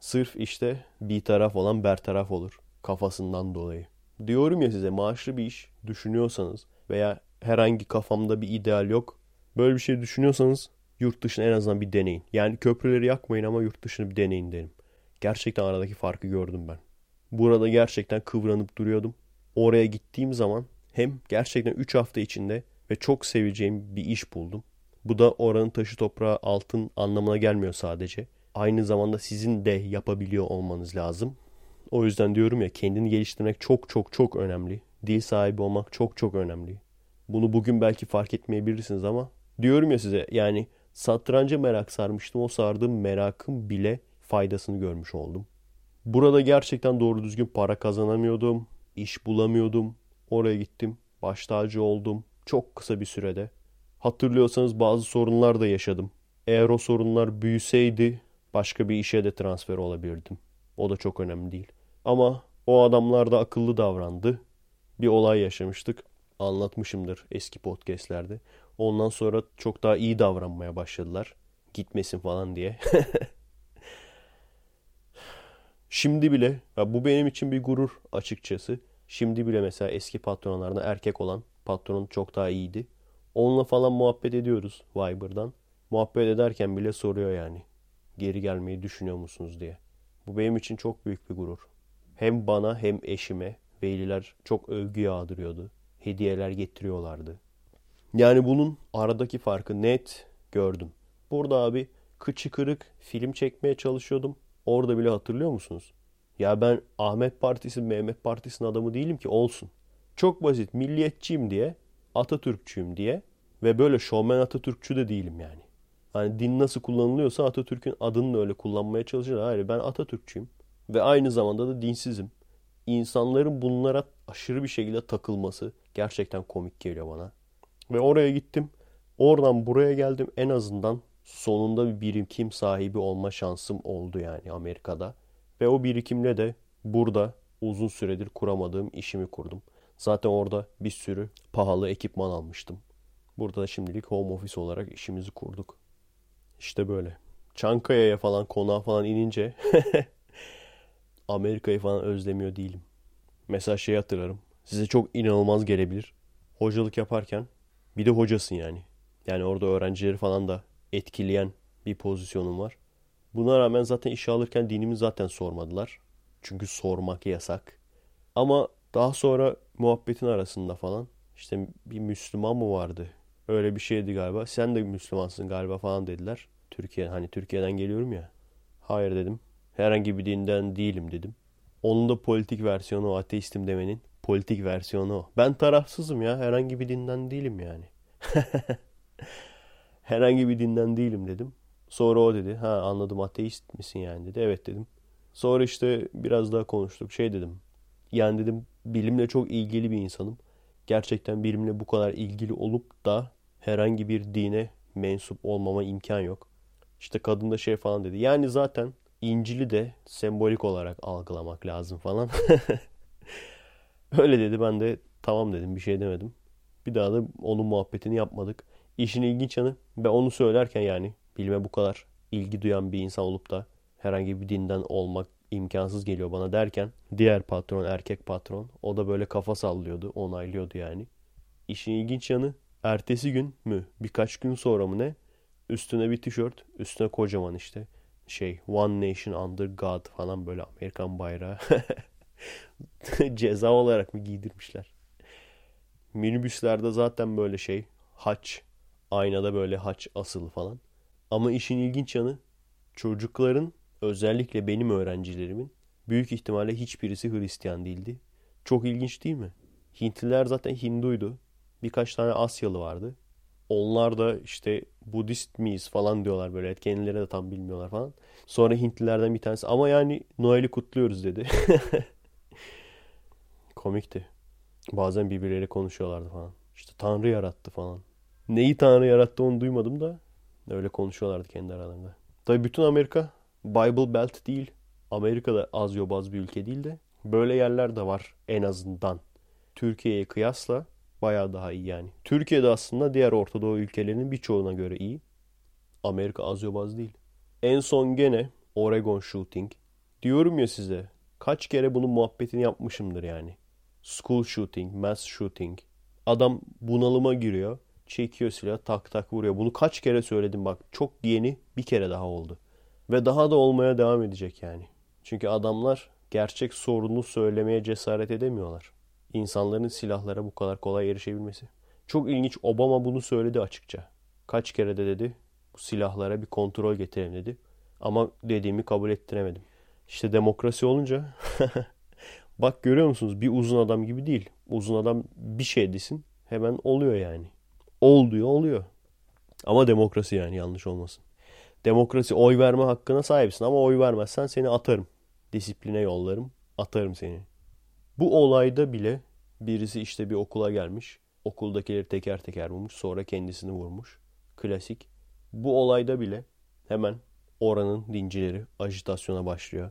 Sırf işte bir taraf olan ber taraf olur. Kafasından dolayı. Diyorum ya size maaşlı bir iş düşünüyorsanız veya herhangi kafamda bir ideal yok. Böyle bir şey düşünüyorsanız yurt dışına en azından bir deneyin. Yani köprüleri yakmayın ama yurt dışını bir deneyin derim. Gerçekten aradaki farkı gördüm ben. Burada gerçekten kıvranıp duruyordum. Oraya gittiğim zaman hem gerçekten 3 hafta içinde ve çok seveceğim bir iş buldum. Bu da oranın taşı toprağı altın anlamına gelmiyor sadece. Aynı zamanda sizin de yapabiliyor olmanız lazım. O yüzden diyorum ya kendini geliştirmek çok çok çok önemli. Dil sahibi olmak çok çok önemli. Bunu bugün belki fark etmeyebilirsiniz ama diyorum ya size yani satranca merak sarmıştım. O sardığım merakım bile faydasını görmüş oldum. Burada gerçekten doğru düzgün para kazanamıyordum. iş bulamıyordum. Oraya gittim. Baş tacı oldum. Çok kısa bir sürede. Hatırlıyorsanız bazı sorunlar da yaşadım. Eğer o sorunlar büyüseydi başka bir işe de transfer olabilirdim. O da çok önemli değil. Ama o adamlar da akıllı davrandı. Bir olay yaşamıştık. Anlatmışımdır eski podcastlerde. Ondan sonra çok daha iyi davranmaya başladılar. Gitmesin falan diye. Şimdi bile ya bu benim için bir gurur açıkçası. Şimdi bile mesela eski patronlardan erkek olan patron çok daha iyiydi. Onunla falan muhabbet ediyoruz Viber'dan. Muhabbet ederken bile soruyor yani. Geri gelmeyi düşünüyor musunuz diye. Bu benim için çok büyük bir gurur. Hem bana hem eşime veliler çok övgü yağdırıyordu. Hediyeler getiriyorlardı. Yani bunun aradaki farkı net gördüm. Burada abi kıçı kırık film çekmeye çalışıyordum. Orada bile hatırlıyor musunuz? Ya ben Ahmet Partisi, Mehmet Partisi'nin adamı değilim ki olsun. Çok basit milliyetçiyim diye, Atatürkçüyüm diye ve böyle şovmen Atatürkçü de değilim yani. Hani din nasıl kullanılıyorsa Atatürk'ün adını da öyle kullanmaya çalışıyorlar. Hayır ben Atatürkçüyüm ve aynı zamanda da dinsizim. İnsanların bunlara aşırı bir şekilde takılması gerçekten komik geliyor bana. Ve oraya gittim. Oradan buraya geldim. En azından sonunda bir birikim sahibi olma şansım oldu yani Amerika'da. Ve o birikimle de burada uzun süredir kuramadığım işimi kurdum. Zaten orada bir sürü pahalı ekipman almıştım. Burada da şimdilik home office olarak işimizi kurduk. İşte böyle. Çankaya'ya falan konağa falan inince Amerika'yı falan özlemiyor değilim. Mesela şey hatırlarım. Size çok inanılmaz gelebilir. Hocalık yaparken bir de hocasın yani. Yani orada öğrencileri falan da etkileyen bir pozisyonum var. Buna rağmen zaten işe alırken dinimi zaten sormadılar. Çünkü sormak yasak. Ama daha sonra muhabbetin arasında falan işte bir Müslüman mı vardı? Öyle bir şeydi galiba. Sen de Müslümansın galiba falan dediler. Türkiye hani Türkiye'den geliyorum ya. Hayır dedim. Herhangi bir dinden değilim dedim. Onun da politik versiyonu o ateistim demenin. Politik versiyonu o. Ben tarafsızım ya. Herhangi bir dinden değilim yani. herhangi bir dinden değilim dedim. Sonra o dedi. Ha anladım ateist misin yani dedi. Evet dedim. Sonra işte biraz daha konuştuk. Şey dedim. Yani dedim bilimle çok ilgili bir insanım. Gerçekten bilimle bu kadar ilgili olup da herhangi bir dine mensup olmama imkan yok. İşte kadın da şey falan dedi. Yani zaten İncil'i de sembolik olarak algılamak lazım falan. Öyle dedi ben de tamam dedim bir şey demedim. Bir daha da onun muhabbetini yapmadık. İşin ilginç yanı ve onu söylerken yani bilime bu kadar ilgi duyan bir insan olup da herhangi bir dinden olmak imkansız geliyor bana derken diğer patron erkek patron o da böyle kafa sallıyordu onaylıyordu yani. İşin ilginç yanı ertesi gün mü birkaç gün sonra mı ne üstüne bir tişört üstüne kocaman işte şey One Nation Under God falan böyle Amerikan bayrağı ceza olarak mı giydirmişler. Minibüslerde zaten böyle şey haç aynada böyle haç asılı falan. Ama işin ilginç yanı çocukların özellikle benim öğrencilerimin büyük ihtimalle hiçbirisi Hristiyan değildi. Çok ilginç değil mi? Hintliler zaten Hinduydu. Birkaç tane Asyalı vardı. Onlar da işte Budist miyiz falan diyorlar böyle. Kendileri de tam bilmiyorlar falan. Sonra Hintlilerden bir tanesi ama yani Noel'i kutluyoruz dedi. Komikti. Bazen birbirleriyle konuşuyorlardı falan. İşte Tanrı yarattı falan. Neyi Tanrı yarattı onu duymadım da öyle konuşuyorlardı kendi aralarında. Tabi bütün Amerika Bible Belt değil. Amerika'da az yobaz bir ülke değil de böyle yerler de var en azından. Türkiye'ye kıyasla bayağı daha iyi yani. Türkiye'de aslında diğer Orta Doğu ülkelerinin birçoğuna göre iyi. Amerika az yobaz değil. En son gene Oregon shooting. Diyorum ya size kaç kere bunun muhabbetini yapmışımdır yani. School shooting, mass shooting. Adam bunalıma giriyor. Çekiyor silah tak tak vuruyor. Bunu kaç kere söyledim bak. Çok yeni bir kere daha oldu. Ve daha da olmaya devam edecek yani. Çünkü adamlar gerçek sorunu söylemeye cesaret edemiyorlar. İnsanların silahlara bu kadar kolay erişebilmesi. Çok ilginç Obama bunu söyledi açıkça. Kaç kere de dedi bu silahlara bir kontrol getirelim dedi. Ama dediğimi kabul ettiremedim. İşte demokrasi olunca bak görüyor musunuz bir uzun adam gibi değil. Uzun adam bir şey desin hemen oluyor yani. Ol diyor oluyor. Ama demokrasi yani yanlış olmasın. Demokrasi oy verme hakkına sahipsin ama oy vermezsen seni atarım. Disipline yollarım, atarım seni. Bu olayda bile birisi işte bir okula gelmiş. Okuldakileri teker teker vurmuş. Sonra kendisini vurmuş. Klasik. Bu olayda bile hemen oranın dincileri ajitasyona başlıyor.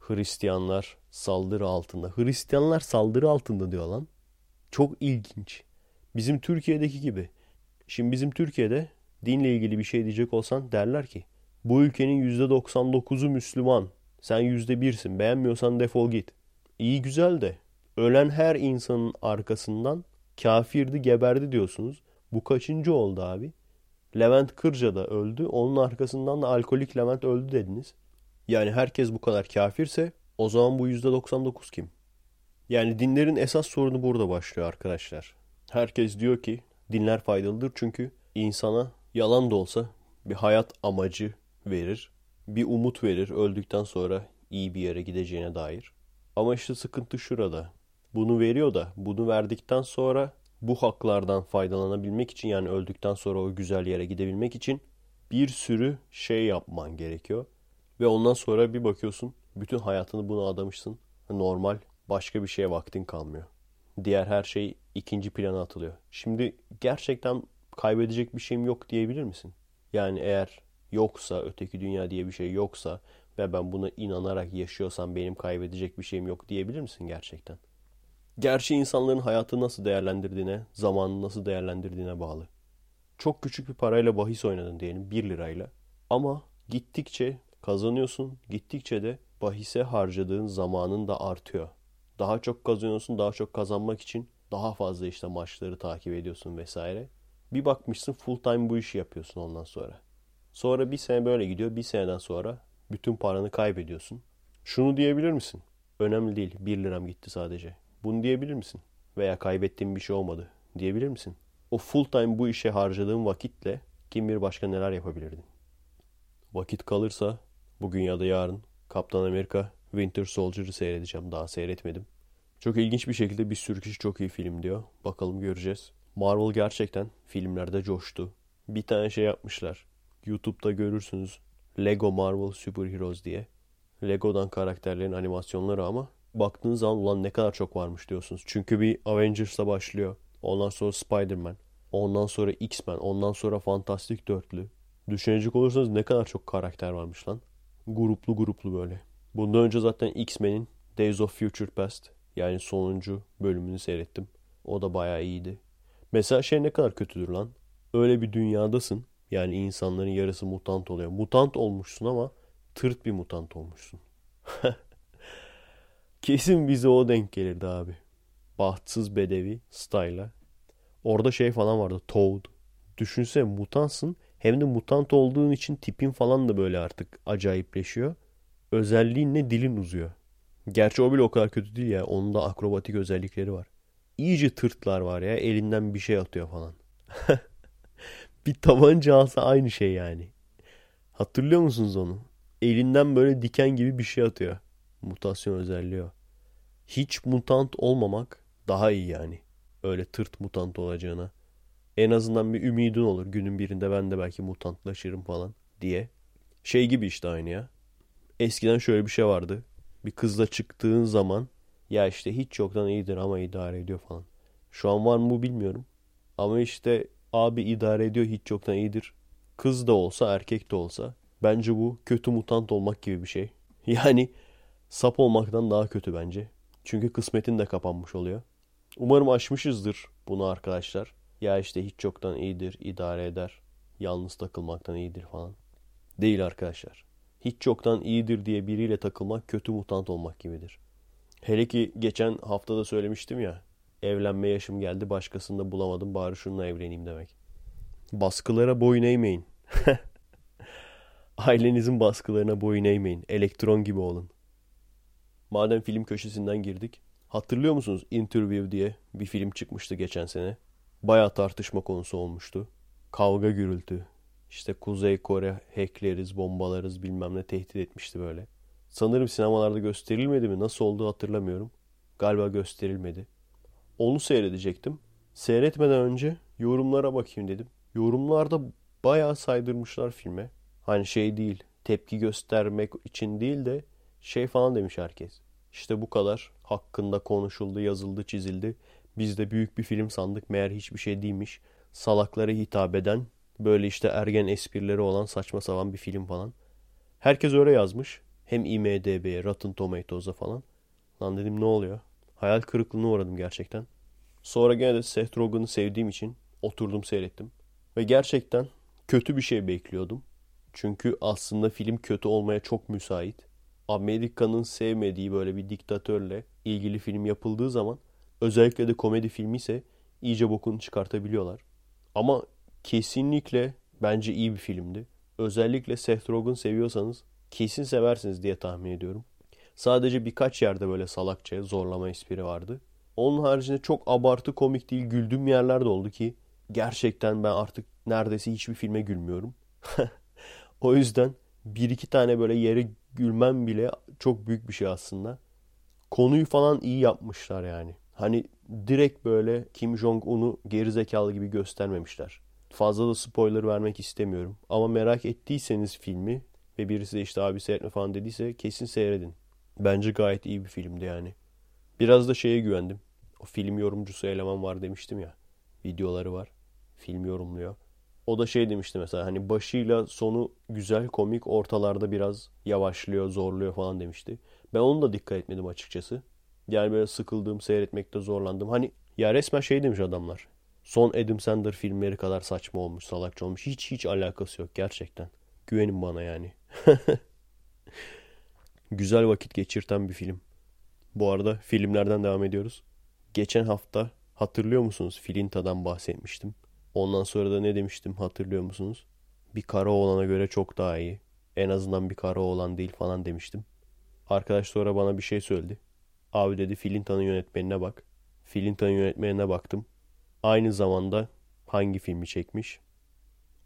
Hristiyanlar saldırı altında. Hristiyanlar saldırı altında diyor lan. Çok ilginç. Bizim Türkiye'deki gibi. Şimdi bizim Türkiye'de dinle ilgili bir şey diyecek olsan derler ki bu ülkenin %99'u Müslüman. Sen %1'sin. Beğenmiyorsan defol git. İyi güzel de ölen her insanın arkasından kafirdi geberdi diyorsunuz. Bu kaçıncı oldu abi? Levent Kırca da öldü. Onun arkasından da alkolik Levent öldü dediniz. Yani herkes bu kadar kafirse o zaman bu %99 kim? Yani dinlerin esas sorunu burada başlıyor arkadaşlar. Herkes diyor ki dinler faydalıdır çünkü insana yalan da olsa bir hayat amacı verir. Bir umut verir öldükten sonra iyi bir yere gideceğine dair. Ama işte sıkıntı şurada. Bunu veriyor da bunu verdikten sonra bu haklardan faydalanabilmek için yani öldükten sonra o güzel yere gidebilmek için bir sürü şey yapman gerekiyor. Ve ondan sonra bir bakıyorsun bütün hayatını buna adamışsın. Normal başka bir şeye vaktin kalmıyor. Diğer her şey ikinci plana atılıyor. Şimdi gerçekten kaybedecek bir şeyim yok diyebilir misin? Yani eğer yoksa, öteki dünya diye bir şey yoksa ve ben buna inanarak yaşıyorsam benim kaybedecek bir şeyim yok diyebilir misin gerçekten? Gerçi insanların hayatı nasıl değerlendirdiğine, zamanını nasıl değerlendirdiğine bağlı. Çok küçük bir parayla bahis oynadın diyelim 1 lirayla. Ama gittikçe kazanıyorsun, gittikçe de bahise harcadığın zamanın da artıyor. Daha çok kazanıyorsun, daha çok kazanmak için daha fazla işte maçları takip ediyorsun vesaire. Bir bakmışsın full time bu işi yapıyorsun ondan sonra. Sonra bir sene böyle gidiyor. Bir seneden sonra bütün paranı kaybediyorsun. Şunu diyebilir misin? Önemli değil. 1 liram gitti sadece. Bunu diyebilir misin? Veya kaybettiğim bir şey olmadı diyebilir misin? O full time bu işe harcadığın vakitle kim bilir başka neler yapabilirdin? Vakit kalırsa bugün ya da yarın Kaptan Amerika Winter Soldier'ı seyredeceğim. Daha seyretmedim. Çok ilginç bir şekilde bir sürü kişi çok iyi film diyor. Bakalım göreceğiz. Marvel gerçekten filmlerde coştu. Bir tane şey yapmışlar. YouTube'da görürsünüz. Lego Marvel Super Heroes diye. Lego'dan karakterlerin animasyonları ama baktığınız zaman ulan ne kadar çok varmış diyorsunuz. Çünkü bir Avengers'la başlıyor. Ondan sonra Spider-Man. Ondan sonra X-Men. Ondan sonra Fantastic Dörtlü. Düşünecek olursanız ne kadar çok karakter varmış lan. Gruplu gruplu böyle. Bundan önce zaten X-Men'in Days of Future Past yani sonuncu bölümünü seyrettim. O da bayağı iyiydi. Mesela şey ne kadar kötüdür lan. Öyle bir dünyadasın. Yani insanların yarısı mutant oluyor. Mutant olmuşsun ama tırt bir mutant olmuşsun. Kesin bize o denk gelirdi abi. Bahtsız bedevi style'a. Orada şey falan vardı. Toad. Düşünsene mutansın. Hem de mutant olduğun için tipin falan da böyle artık acayipleşiyor. Özelliğin ne dilin uzuyor. Gerçi o bile o kadar kötü değil ya. Onun da akrobatik özellikleri var. İyice tırtlar var ya. Elinden bir şey atıyor falan. bir tabanca alsa aynı şey yani. Hatırlıyor musunuz onu? Elinden böyle diken gibi bir şey atıyor. Mutasyon özelliği o. Hiç mutant olmamak daha iyi yani. Öyle tırt mutant olacağına. En azından bir ümidin olur. Günün birinde ben de belki mutantlaşırım falan diye. Şey gibi işte aynı ya. Eskiden şöyle bir şey vardı. Bir kızla çıktığın zaman ya işte hiç yoktan iyidir ama idare ediyor falan. Şu an var mı bilmiyorum. Ama işte abi idare ediyor hiç yoktan iyidir. Kız da olsa erkek de olsa. Bence bu kötü mutant olmak gibi bir şey. Yani sap olmaktan daha kötü bence. Çünkü kısmetin de kapanmış oluyor. Umarım aşmışızdır bunu arkadaşlar. Ya işte hiç çoktan iyidir, idare eder, yalnız takılmaktan iyidir falan. Değil arkadaşlar. Hiç çoktan iyidir diye biriyle takılmak kötü mutant olmak gibidir. Hele ki geçen haftada söylemiştim ya. Evlenme yaşım geldi başkasını da bulamadım bari şununla evleneyim demek. Baskılara boyun eğmeyin. Ailenizin baskılarına boyun eğmeyin. Elektron gibi olun. Madem film köşesinden girdik. Hatırlıyor musunuz Interview diye bir film çıkmıştı geçen sene. Baya tartışma konusu olmuştu. Kavga gürültü. İşte Kuzey Kore hackleriz, bombalarız bilmem ne tehdit etmişti böyle. Sanırım sinemalarda gösterilmedi mi? Nasıl oldu hatırlamıyorum. Galiba gösterilmedi. Onu seyredecektim. Seyretmeden önce yorumlara bakayım dedim. Yorumlarda bayağı saydırmışlar filme. Hani şey değil, tepki göstermek için değil de şey falan demiş herkes. İşte bu kadar hakkında konuşuldu, yazıldı, çizildi. Biz de büyük bir film sandık meğer hiçbir şey değilmiş. Salaklara hitap eden böyle işte ergen esprileri olan saçma sapan bir film falan. Herkes öyle yazmış. Hem IMDB'ye, Rotten Tomatoes'a falan. Lan dedim ne oluyor? Hayal kırıklığına uğradım gerçekten. Sonra gene de Seth Rogen'ı sevdiğim için oturdum seyrettim. Ve gerçekten kötü bir şey bekliyordum. Çünkü aslında film kötü olmaya çok müsait. Amerika'nın sevmediği böyle bir diktatörle ilgili film yapıldığı zaman özellikle de komedi filmi ise iyice bokunu çıkartabiliyorlar. Ama kesinlikle bence iyi bir filmdi. Özellikle Seth Rogen seviyorsanız kesin seversiniz diye tahmin ediyorum. Sadece birkaç yerde böyle salakça zorlama espri vardı. Onun haricinde çok abartı komik değil güldüğüm yerler de oldu ki gerçekten ben artık neredeyse hiçbir filme gülmüyorum. o yüzden bir iki tane böyle yere gülmem bile çok büyük bir şey aslında. Konuyu falan iyi yapmışlar yani. Hani direkt böyle Kim Jong-un'u gerizekalı gibi göstermemişler. Fazla da spoiler vermek istemiyorum. Ama merak ettiyseniz filmi ve birisi de işte abi seyretme falan dediyse kesin seyredin. Bence gayet iyi bir filmdi yani. Biraz da şeye güvendim. O film yorumcusu eleman var demiştim ya. Videoları var. Film yorumluyor. O da şey demişti mesela hani başıyla sonu güzel komik ortalarda biraz yavaşlıyor zorluyor falan demişti. Ben onu da dikkat etmedim açıkçası. Yani böyle sıkıldığım seyretmekte zorlandım. Hani ya resmen şey demiş adamlar. Son Adam Sandler filmleri kadar saçma olmuş salakça olmuş. Hiç hiç alakası yok gerçekten. Güvenin bana yani. güzel vakit geçirten bir film. Bu arada filmlerden devam ediyoruz. Geçen hafta hatırlıyor musunuz? Filinta'dan bahsetmiştim. Ondan sonra da ne demiştim hatırlıyor musunuz? Bir kara oğlana göre çok daha iyi. En azından bir kara oğlan değil falan demiştim. Arkadaş sonra bana bir şey söyledi. Abi dedi Filinta'nın yönetmenine bak. Filinta'nın yönetmenine baktım. Aynı zamanda hangi filmi çekmiş?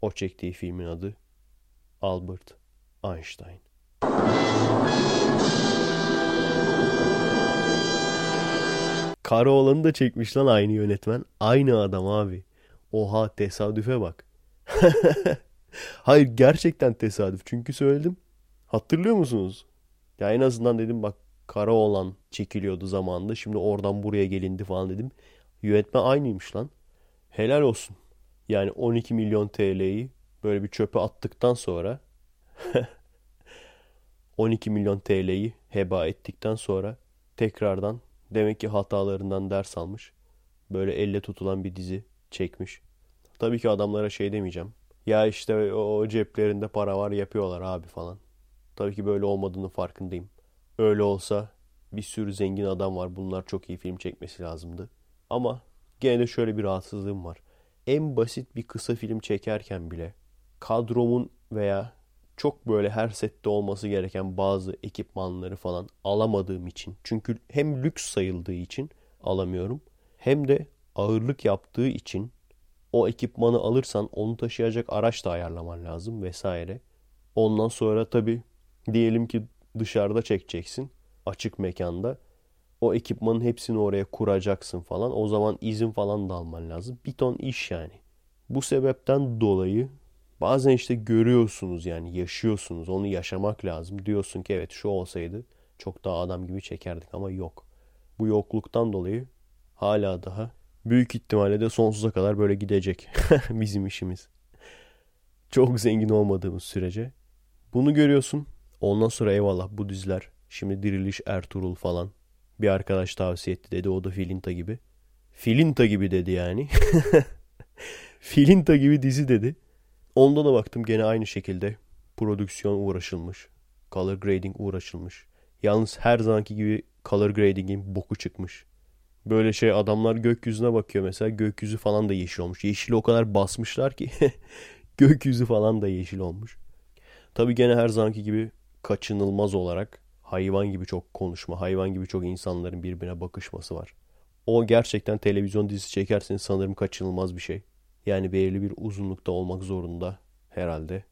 O çektiği filmin adı Albert Einstein. Karaoğlan'ı da çekmiş lan aynı yönetmen. Aynı adam abi. Oha tesadüfe bak. Hayır gerçekten tesadüf. Çünkü söyledim. Hatırlıyor musunuz? Ya en azından dedim bak Karaoğlan çekiliyordu zamanında. Şimdi oradan buraya gelindi falan dedim. Yönetmen aynıymış lan. Helal olsun. Yani 12 milyon TL'yi böyle bir çöpe attıktan sonra 12 milyon TL'yi heba ettikten sonra tekrardan demek ki hatalarından ders almış. Böyle elle tutulan bir dizi çekmiş. Tabii ki adamlara şey demeyeceğim. Ya işte o ceplerinde para var yapıyorlar abi falan. Tabii ki böyle olmadığını farkındayım. Öyle olsa bir sürü zengin adam var. Bunlar çok iyi film çekmesi lazımdı. Ama gene de şöyle bir rahatsızlığım var. En basit bir kısa film çekerken bile kadromun veya çok böyle her sette olması gereken bazı ekipmanları falan alamadığım için. Çünkü hem lüks sayıldığı için alamıyorum. Hem de ağırlık yaptığı için o ekipmanı alırsan onu taşıyacak araç da ayarlaman lazım vesaire. Ondan sonra tabii diyelim ki dışarıda çekeceksin açık mekanda. O ekipmanın hepsini oraya kuracaksın falan. O zaman izin falan da alman lazım. Bir ton iş yani. Bu sebepten dolayı bazen işte görüyorsunuz yani yaşıyorsunuz. Onu yaşamak lazım. Diyorsun ki evet şu olsaydı çok daha adam gibi çekerdik ama yok. Bu yokluktan dolayı hala daha büyük ihtimalle de sonsuza kadar böyle gidecek bizim işimiz. Çok zengin olmadığımız sürece. Bunu görüyorsun. Ondan sonra eyvallah bu diziler. Şimdi Diriliş Ertuğrul falan. Bir arkadaş tavsiye etti dedi. O da Filinta gibi. Filinta gibi dedi yani. Filinta gibi dizi dedi. Onda da baktım gene aynı şekilde. Prodüksiyon uğraşılmış. Color grading uğraşılmış. Yalnız her zamanki gibi color grading'in boku çıkmış. Böyle şey adamlar gökyüzüne bakıyor mesela gökyüzü falan da yeşil olmuş. Yeşili o kadar basmışlar ki gökyüzü falan da yeşil olmuş. Tabii gene her zamanki gibi kaçınılmaz olarak hayvan gibi çok konuşma, hayvan gibi çok insanların birbirine bakışması var. O gerçekten televizyon dizisi çekerseniz sanırım kaçınılmaz bir şey. Yani belirli bir uzunlukta olmak zorunda herhalde.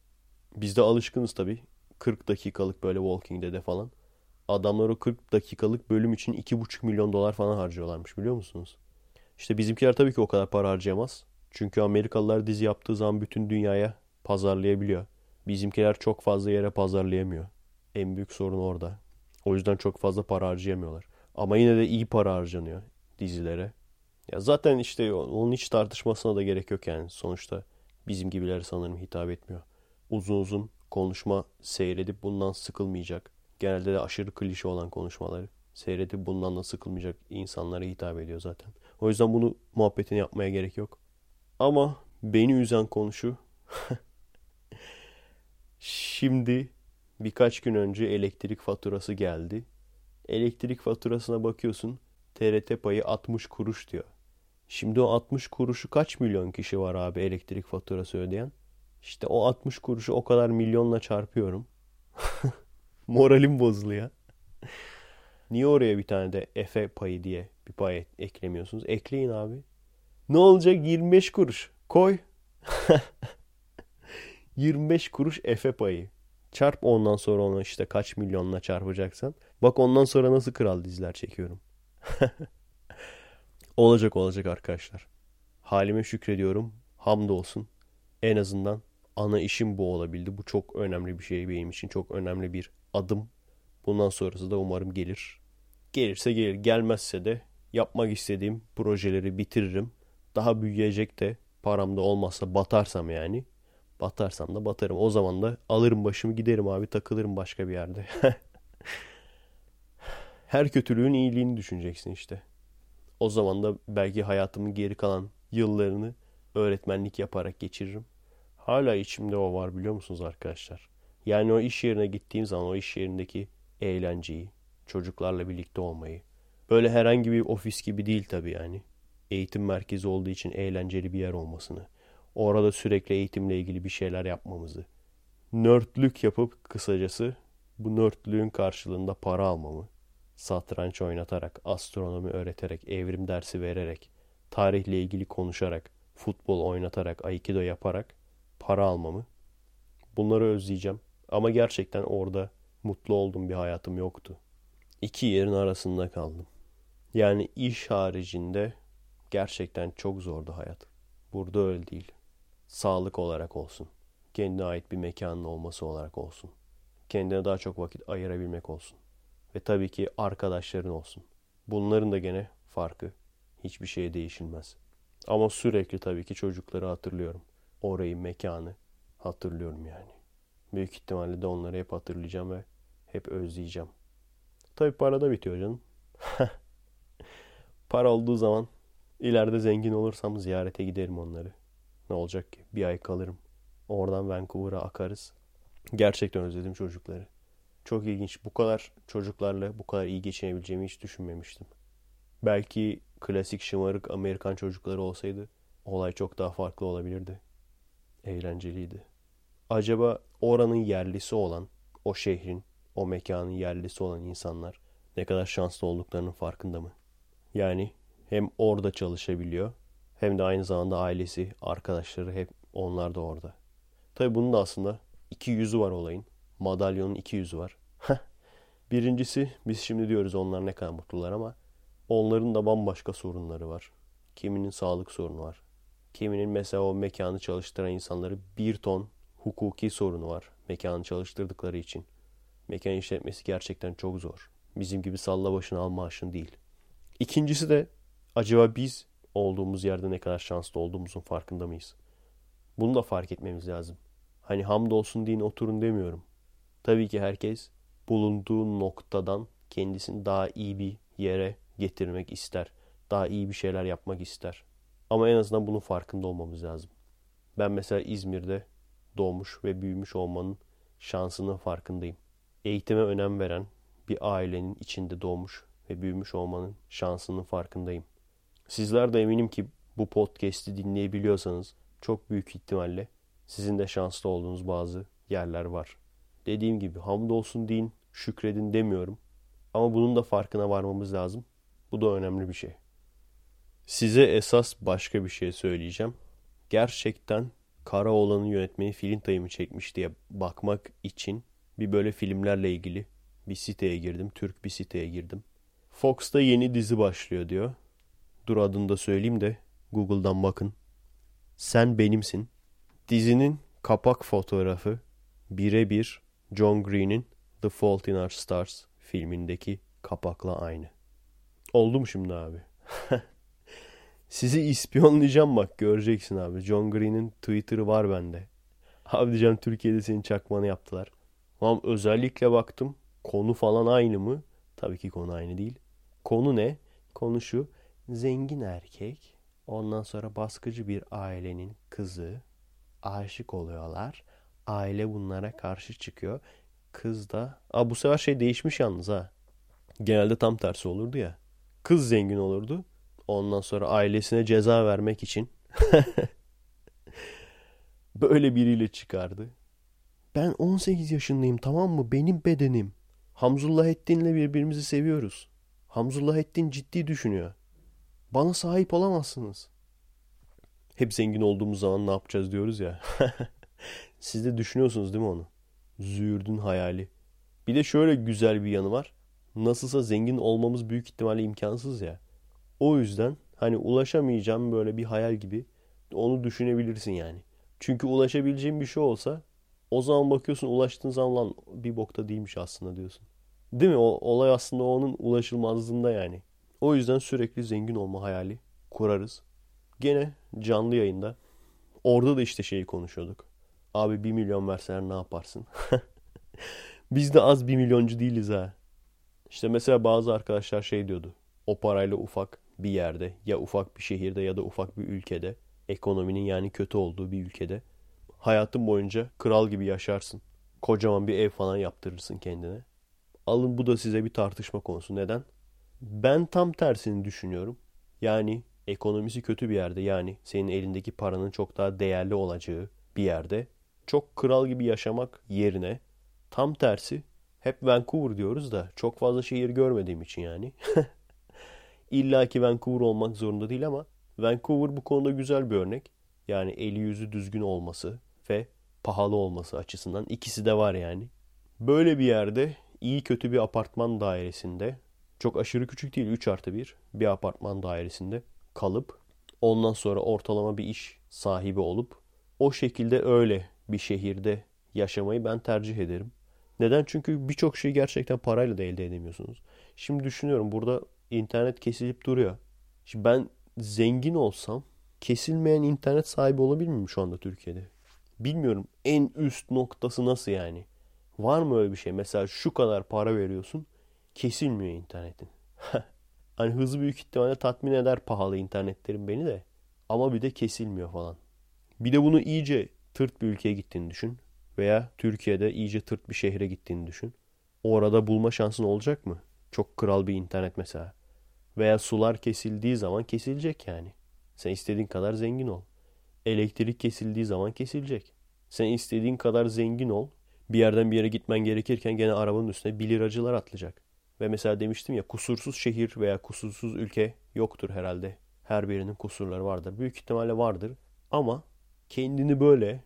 Biz de alışkınız tabii. 40 dakikalık böyle Walking Dead'e falan. Adamlar o 40 dakikalık bölüm için 2,5 milyon dolar falan harcıyorlarmış biliyor musunuz? İşte bizimkiler tabii ki o kadar para harcayamaz. Çünkü Amerikalılar dizi yaptığı zaman bütün dünyaya pazarlayabiliyor. Bizimkiler çok fazla yere pazarlayamıyor. En büyük sorun orada. O yüzden çok fazla para harcayamıyorlar. Ama yine de iyi para harcanıyor dizilere. Ya zaten işte onun hiç tartışmasına da gerek yok yani. Sonuçta bizim gibiler sanırım hitap etmiyor. Uzun uzun konuşma seyredip bundan sıkılmayacak. Genelde de aşırı klişe olan konuşmaları seyredip bundan da sıkılmayacak insanlara hitap ediyor zaten. O yüzden bunu muhabbetini yapmaya gerek yok. Ama beni üzen konu şu. Şimdi birkaç gün önce elektrik faturası geldi. Elektrik faturasına bakıyorsun. TRT payı 60 kuruş diyor. Şimdi o 60 kuruşu kaç milyon kişi var abi elektrik faturası ödeyen? İşte o 60 kuruşu o kadar milyonla çarpıyorum. Moralim bozuluyor. Niye oraya bir tane de Efe payı diye bir pay eklemiyorsunuz? Ekleyin abi. Ne olacak 25 kuruş? Koy. 25 kuruş Efe payı. Çarp ondan sonra onu işte kaç milyonla çarpacaksan. Bak ondan sonra nasıl kral diziler çekiyorum. olacak olacak arkadaşlar. Halime şükrediyorum. Hamdolsun. En azından ana işim bu olabildi. Bu çok önemli bir şey benim için. Çok önemli bir adım. Bundan sonrası da umarım gelir. Gelirse gelir. Gelmezse de yapmak istediğim projeleri bitiririm. Daha büyüyecek de Param da olmazsa batarsam yani. Batarsam da batarım. O zaman da alırım başımı giderim abi takılırım başka bir yerde. Her kötülüğün iyiliğini düşüneceksin işte. O zaman da belki hayatımın geri kalan yıllarını öğretmenlik yaparak geçiririm. Hala içimde o var biliyor musunuz arkadaşlar? Yani o iş yerine gittiğim zaman o iş yerindeki eğlenceyi, çocuklarla birlikte olmayı. Böyle herhangi bir ofis gibi değil tabii yani. Eğitim merkezi olduğu için eğlenceli bir yer olmasını. Orada sürekli eğitimle ilgili bir şeyler yapmamızı. Nörtlük yapıp kısacası bu nörtlüğün karşılığında para almamı. Satranç oynatarak, astronomi öğreterek, evrim dersi vererek, tarihle ilgili konuşarak, futbol oynatarak, aikido yaparak para almamı. Bunları özleyeceğim. Ama gerçekten orada mutlu olduğum bir hayatım yoktu. İki yerin arasında kaldım. Yani iş haricinde gerçekten çok zordu hayat. Burada öyle değil. Sağlık olarak olsun. Kendine ait bir mekanın olması olarak olsun. Kendine daha çok vakit ayırabilmek olsun. Ve tabii ki arkadaşların olsun. Bunların da gene farkı. Hiçbir şey değişilmez. Ama sürekli tabii ki çocukları hatırlıyorum. Orayı, mekanı hatırlıyorum yani. Büyük ihtimalle de onları hep hatırlayacağım ve hep özleyeceğim. Tabii para da bitiyor canım. para olduğu zaman ileride zengin olursam ziyarete giderim onları. Ne olacak ki? Bir ay kalırım. Oradan Vancouver'a akarız. Gerçekten özledim çocukları. Çok ilginç. Bu kadar çocuklarla bu kadar iyi geçinebileceğimi hiç düşünmemiştim. Belki klasik şımarık Amerikan çocukları olsaydı olay çok daha farklı olabilirdi. Eğlenceliydi. Acaba oranın yerlisi olan, o şehrin, o mekanın yerlisi olan insanlar ne kadar şanslı olduklarının farkında mı? Yani hem orada çalışabiliyor hem de aynı zamanda ailesi, arkadaşları hep onlar da orada. Tabi bunun da aslında iki yüzü var olayın. Madalyonun iki yüzü var. Birincisi biz şimdi diyoruz onlar ne kadar mutlular ama onların da bambaşka sorunları var. Kiminin sağlık sorunu var. Kiminin mesela o mekanı çalıştıran insanları bir ton hukuki sorunu var mekanı çalıştırdıkları için. Mekan işletmesi gerçekten çok zor. Bizim gibi salla başına al maaşın değil. İkincisi de acaba biz olduğumuz yerde ne kadar şanslı olduğumuzun farkında mıyız? Bunu da fark etmemiz lazım. Hani hamdolsun deyin oturun demiyorum. Tabii ki herkes bulunduğu noktadan kendisini daha iyi bir yere getirmek ister. Daha iyi bir şeyler yapmak ister. Ama en azından bunun farkında olmamız lazım. Ben mesela İzmir'de doğmuş ve büyümüş olmanın şansının farkındayım. Eğitime önem veren bir ailenin içinde doğmuş ve büyümüş olmanın şansının farkındayım. Sizler de eminim ki bu podcast'i dinleyebiliyorsanız çok büyük ihtimalle sizin de şanslı olduğunuz bazı yerler var. Dediğim gibi hamdolsun deyin, şükredin demiyorum. Ama bunun da farkına varmamız lazım. Bu da önemli bir şey. Size esas başka bir şey söyleyeceğim. Gerçekten Karaoğlan'ın yönetmeni Filintay'ı mı çekmiş diye bakmak için bir böyle filmlerle ilgili bir siteye girdim. Türk bir siteye girdim. Fox'ta yeni dizi başlıyor diyor. Dur adını da söyleyeyim de Google'dan bakın. Sen benimsin. Dizinin kapak fotoğrafı birebir John Green'in The Fault in Our Stars filmindeki kapakla aynı. Oldu mu şimdi abi? Sizi ispiyonlayacağım bak göreceksin abi. John Green'in Twitter'ı var bende. Abi diyeceğim Türkiye'de senin çakmanı yaptılar. Ama özellikle baktım konu falan aynı mı? Tabii ki konu aynı değil. Konu ne? Konu şu. Zengin erkek ondan sonra baskıcı bir ailenin kızı aşık oluyorlar. Aile bunlara karşı çıkıyor. Kız da... Aa, bu sefer şey değişmiş yalnız ha. Genelde tam tersi olurdu ya. Kız zengin olurdu. Ondan sonra ailesine ceza vermek için böyle biriyle çıkardı. Ben 18 yaşındayım tamam mı? Benim bedenim. Hamzullah Ettin'le birbirimizi seviyoruz. Hamzullah Ettin ciddi düşünüyor. Bana sahip olamazsınız. Hep zengin olduğumuz zaman ne yapacağız diyoruz ya. Siz de düşünüyorsunuz değil mi onu? Züğürdün hayali. Bir de şöyle güzel bir yanı var. Nasılsa zengin olmamız büyük ihtimalle imkansız ya. O yüzden hani ulaşamayacağım böyle bir hayal gibi onu düşünebilirsin yani. Çünkü ulaşabileceğin bir şey olsa o zaman bakıyorsun ulaştığın zaman lan bir bokta değilmiş aslında diyorsun. Değil mi? O, olay aslında onun ulaşılmazlığında yani. O yüzden sürekli zengin olma hayali kurarız. Gene canlı yayında Orada da işte şeyi konuşuyorduk. Abi 1 milyon verseler ne yaparsın? Biz de az 1 milyoncu değiliz ha. İşte mesela bazı arkadaşlar şey diyordu. O parayla ufak bir yerde ya ufak bir şehirde ya da ufak bir ülkede ekonominin yani kötü olduğu bir ülkede hayatın boyunca kral gibi yaşarsın. Kocaman bir ev falan yaptırırsın kendine. Alın bu da size bir tartışma konusu. Neden? Ben tam tersini düşünüyorum. Yani ekonomisi kötü bir yerde yani senin elindeki paranın çok daha değerli olacağı bir yerde çok kral gibi yaşamak yerine tam tersi hep Vancouver diyoruz da çok fazla şehir görmediğim için yani. İlla ki Vancouver olmak zorunda değil ama Vancouver bu konuda güzel bir örnek. Yani eli yüzü düzgün olması ve pahalı olması açısından ikisi de var yani. Böyle bir yerde iyi kötü bir apartman dairesinde çok aşırı küçük değil 3 artı 1 bir apartman dairesinde kalıp ondan sonra ortalama bir iş sahibi olup o şekilde öyle bir şehirde yaşamayı ben tercih ederim. Neden? Çünkü birçok şeyi gerçekten parayla da elde edemiyorsunuz. Şimdi düşünüyorum burada internet kesilip duruyor. Şimdi ben zengin olsam kesilmeyen internet sahibi olabilir miyim şu anda Türkiye'de? Bilmiyorum en üst noktası nasıl yani? Var mı öyle bir şey? Mesela şu kadar para veriyorsun kesilmiyor internetin. hani hızı büyük ihtimalle tatmin eder pahalı internetlerin beni de. Ama bir de kesilmiyor falan. Bir de bunu iyice tırt bir ülkeye gittiğini düşün. Veya Türkiye'de iyice tırt bir şehre gittiğini düşün. Orada bulma şansın olacak mı? Çok kral bir internet mesela. Veya sular kesildiği zaman kesilecek yani. Sen istediğin kadar zengin ol. Elektrik kesildiği zaman kesilecek. Sen istediğin kadar zengin ol. Bir yerden bir yere gitmen gerekirken gene arabanın üstüne 1 liracılar atlayacak. Ve mesela demiştim ya kusursuz şehir veya kusursuz ülke yoktur herhalde. Her birinin kusurları vardır. Büyük ihtimalle vardır. Ama kendini böyle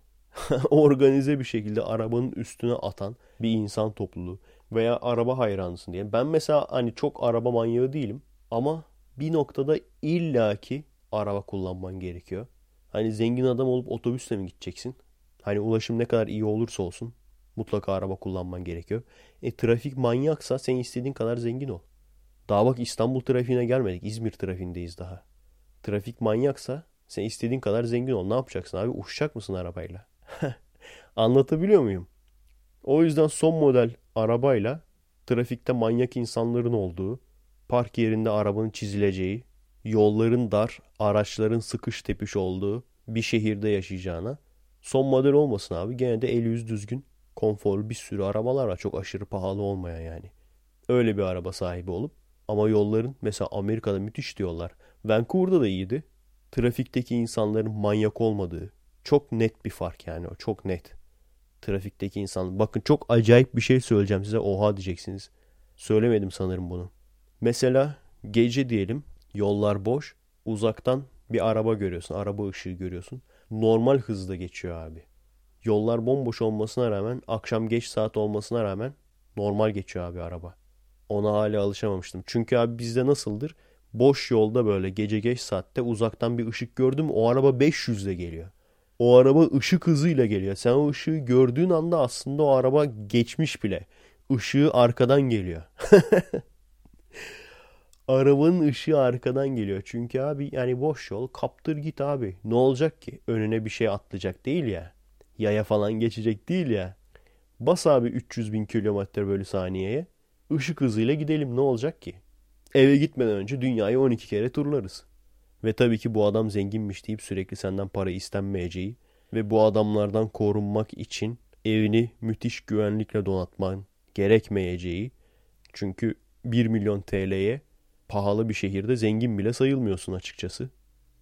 organize bir şekilde arabanın üstüne atan bir insan topluluğu veya araba hayranısın diye. Ben mesela hani çok araba manyağı değilim ama bir noktada illaki araba kullanman gerekiyor. Hani zengin adam olup otobüsle mi gideceksin? Hani ulaşım ne kadar iyi olursa olsun mutlaka araba kullanman gerekiyor. E trafik manyaksa sen istediğin kadar zengin ol. Daha bak İstanbul trafiğine gelmedik. İzmir trafiğindeyiz daha. Trafik manyaksa sen istediğin kadar zengin ol. Ne yapacaksın abi? Uçacak mısın arabayla? Anlatabiliyor muyum? O yüzden son model arabayla trafikte manyak insanların olduğu, park yerinde arabanın çizileceği, yolların dar, araçların sıkış tepiş olduğu bir şehirde yaşayacağına son model olmasın abi. Gene de el yüz düzgün, konforlu bir sürü arabalar var. Çok aşırı pahalı olmayan yani. Öyle bir araba sahibi olup ama yolların mesela Amerika'da müthiş diyorlar. Vancouver'da da iyiydi. Trafikteki insanların manyak olmadığı, çok net bir fark yani o çok net. Trafikteki insan. Bakın çok acayip bir şey söyleyeceğim size. Oha diyeceksiniz. Söylemedim sanırım bunu. Mesela gece diyelim yollar boş. Uzaktan bir araba görüyorsun. Araba ışığı görüyorsun. Normal hızda geçiyor abi. Yollar bomboş olmasına rağmen akşam geç saat olmasına rağmen normal geçiyor abi araba. Ona hala alışamamıştım. Çünkü abi bizde nasıldır? Boş yolda böyle gece geç saatte uzaktan bir ışık gördüm o araba 500 ile geliyor o araba ışık hızıyla geliyor. Sen o ışığı gördüğün anda aslında o araba geçmiş bile. Işığı arkadan geliyor. Arabanın ışığı arkadan geliyor. Çünkü abi yani boş yol kaptır git abi. Ne olacak ki? Önüne bir şey atlayacak değil ya. Yaya falan geçecek değil ya. Bas abi 300 bin kilometre bölü saniyeye. Işık hızıyla gidelim ne olacak ki? Eve gitmeden önce dünyayı 12 kere turlarız. Ve tabii ki bu adam zenginmiş deyip sürekli senden para istenmeyeceği ve bu adamlardan korunmak için evini müthiş güvenlikle donatman gerekmeyeceği. Çünkü 1 milyon TL'ye pahalı bir şehirde zengin bile sayılmıyorsun açıkçası.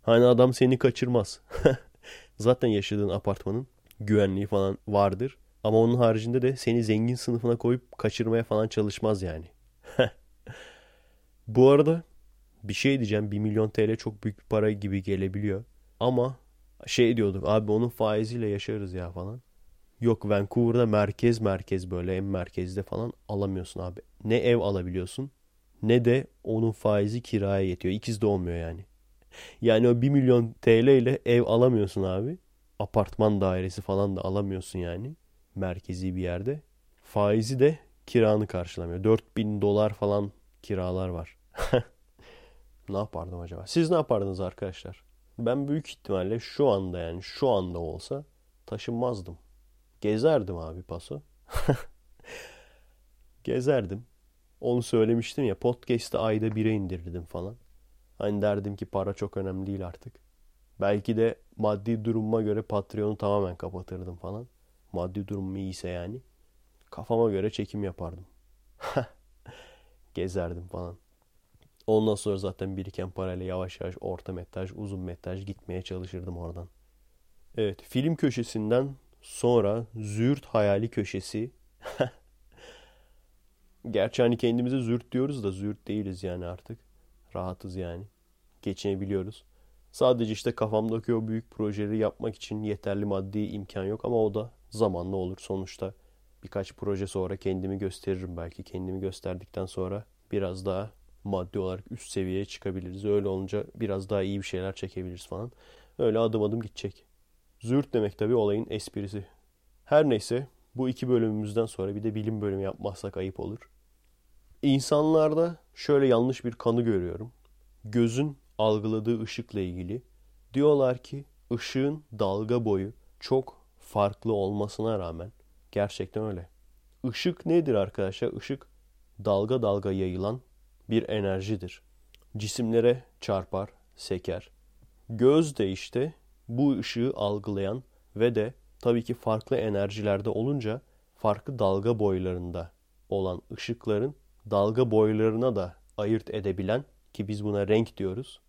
Hani adam seni kaçırmaz. Zaten yaşadığın apartmanın güvenliği falan vardır. Ama onun haricinde de seni zengin sınıfına koyup kaçırmaya falan çalışmaz yani. Bu arada bir şey diyeceğim 1 milyon TL çok büyük bir para gibi gelebiliyor. Ama şey diyorduk abi onun faiziyle yaşarız ya falan. Yok Vancouver'da merkez merkez böyle en merkezde falan alamıyorsun abi. Ne ev alabiliyorsun ne de onun faizi kiraya yetiyor. İkiz de olmuyor yani. Yani o 1 milyon TL ile ev alamıyorsun abi. Apartman dairesi falan da alamıyorsun yani. Merkezi bir yerde. Faizi de kiranı karşılamıyor. 4000 dolar falan kiralar var. Ne yapardım acaba? Siz ne yapardınız arkadaşlar? ben büyük ihtimalle şu anda yani şu anda olsa taşınmazdım. Gezerdim abi paso. Gezerdim. Onu söylemiştim ya podcast'ı ayda bire indirdim falan. Hani derdim ki para çok önemli değil artık. Belki de maddi durumuma göre Patreon'u tamamen kapatırdım falan. Maddi durumum iyiyse yani. Kafama göre çekim yapardım. Gezerdim falan. Ondan sonra zaten biriken parayla yavaş yavaş orta metraj, uzun metraj gitmeye çalışırdım oradan. Evet, film köşesinden sonra zürt hayali köşesi. Gerçi hani kendimize zürt diyoruz da zürt değiliz yani artık. Rahatız yani. Geçinebiliyoruz. Sadece işte kafamdaki o büyük projeleri yapmak için yeterli maddi imkan yok ama o da zamanla olur. Sonuçta birkaç proje sonra kendimi gösteririm belki. Kendimi gösterdikten sonra biraz daha maddi olarak üst seviyeye çıkabiliriz. Öyle olunca biraz daha iyi bir şeyler çekebiliriz falan. Öyle adım adım gidecek. Zürt demek tabii olayın esprisi. Her neyse bu iki bölümümüzden sonra bir de bilim bölümü yapmazsak ayıp olur. İnsanlarda şöyle yanlış bir kanı görüyorum. Gözün algıladığı ışıkla ilgili. Diyorlar ki ışığın dalga boyu çok farklı olmasına rağmen gerçekten öyle. Işık nedir arkadaşlar? Işık dalga dalga yayılan bir enerjidir. Cisimlere çarpar, seker. Göz de işte bu ışığı algılayan ve de tabii ki farklı enerjilerde olunca farklı dalga boylarında olan ışıkların dalga boylarına da ayırt edebilen ki biz buna renk diyoruz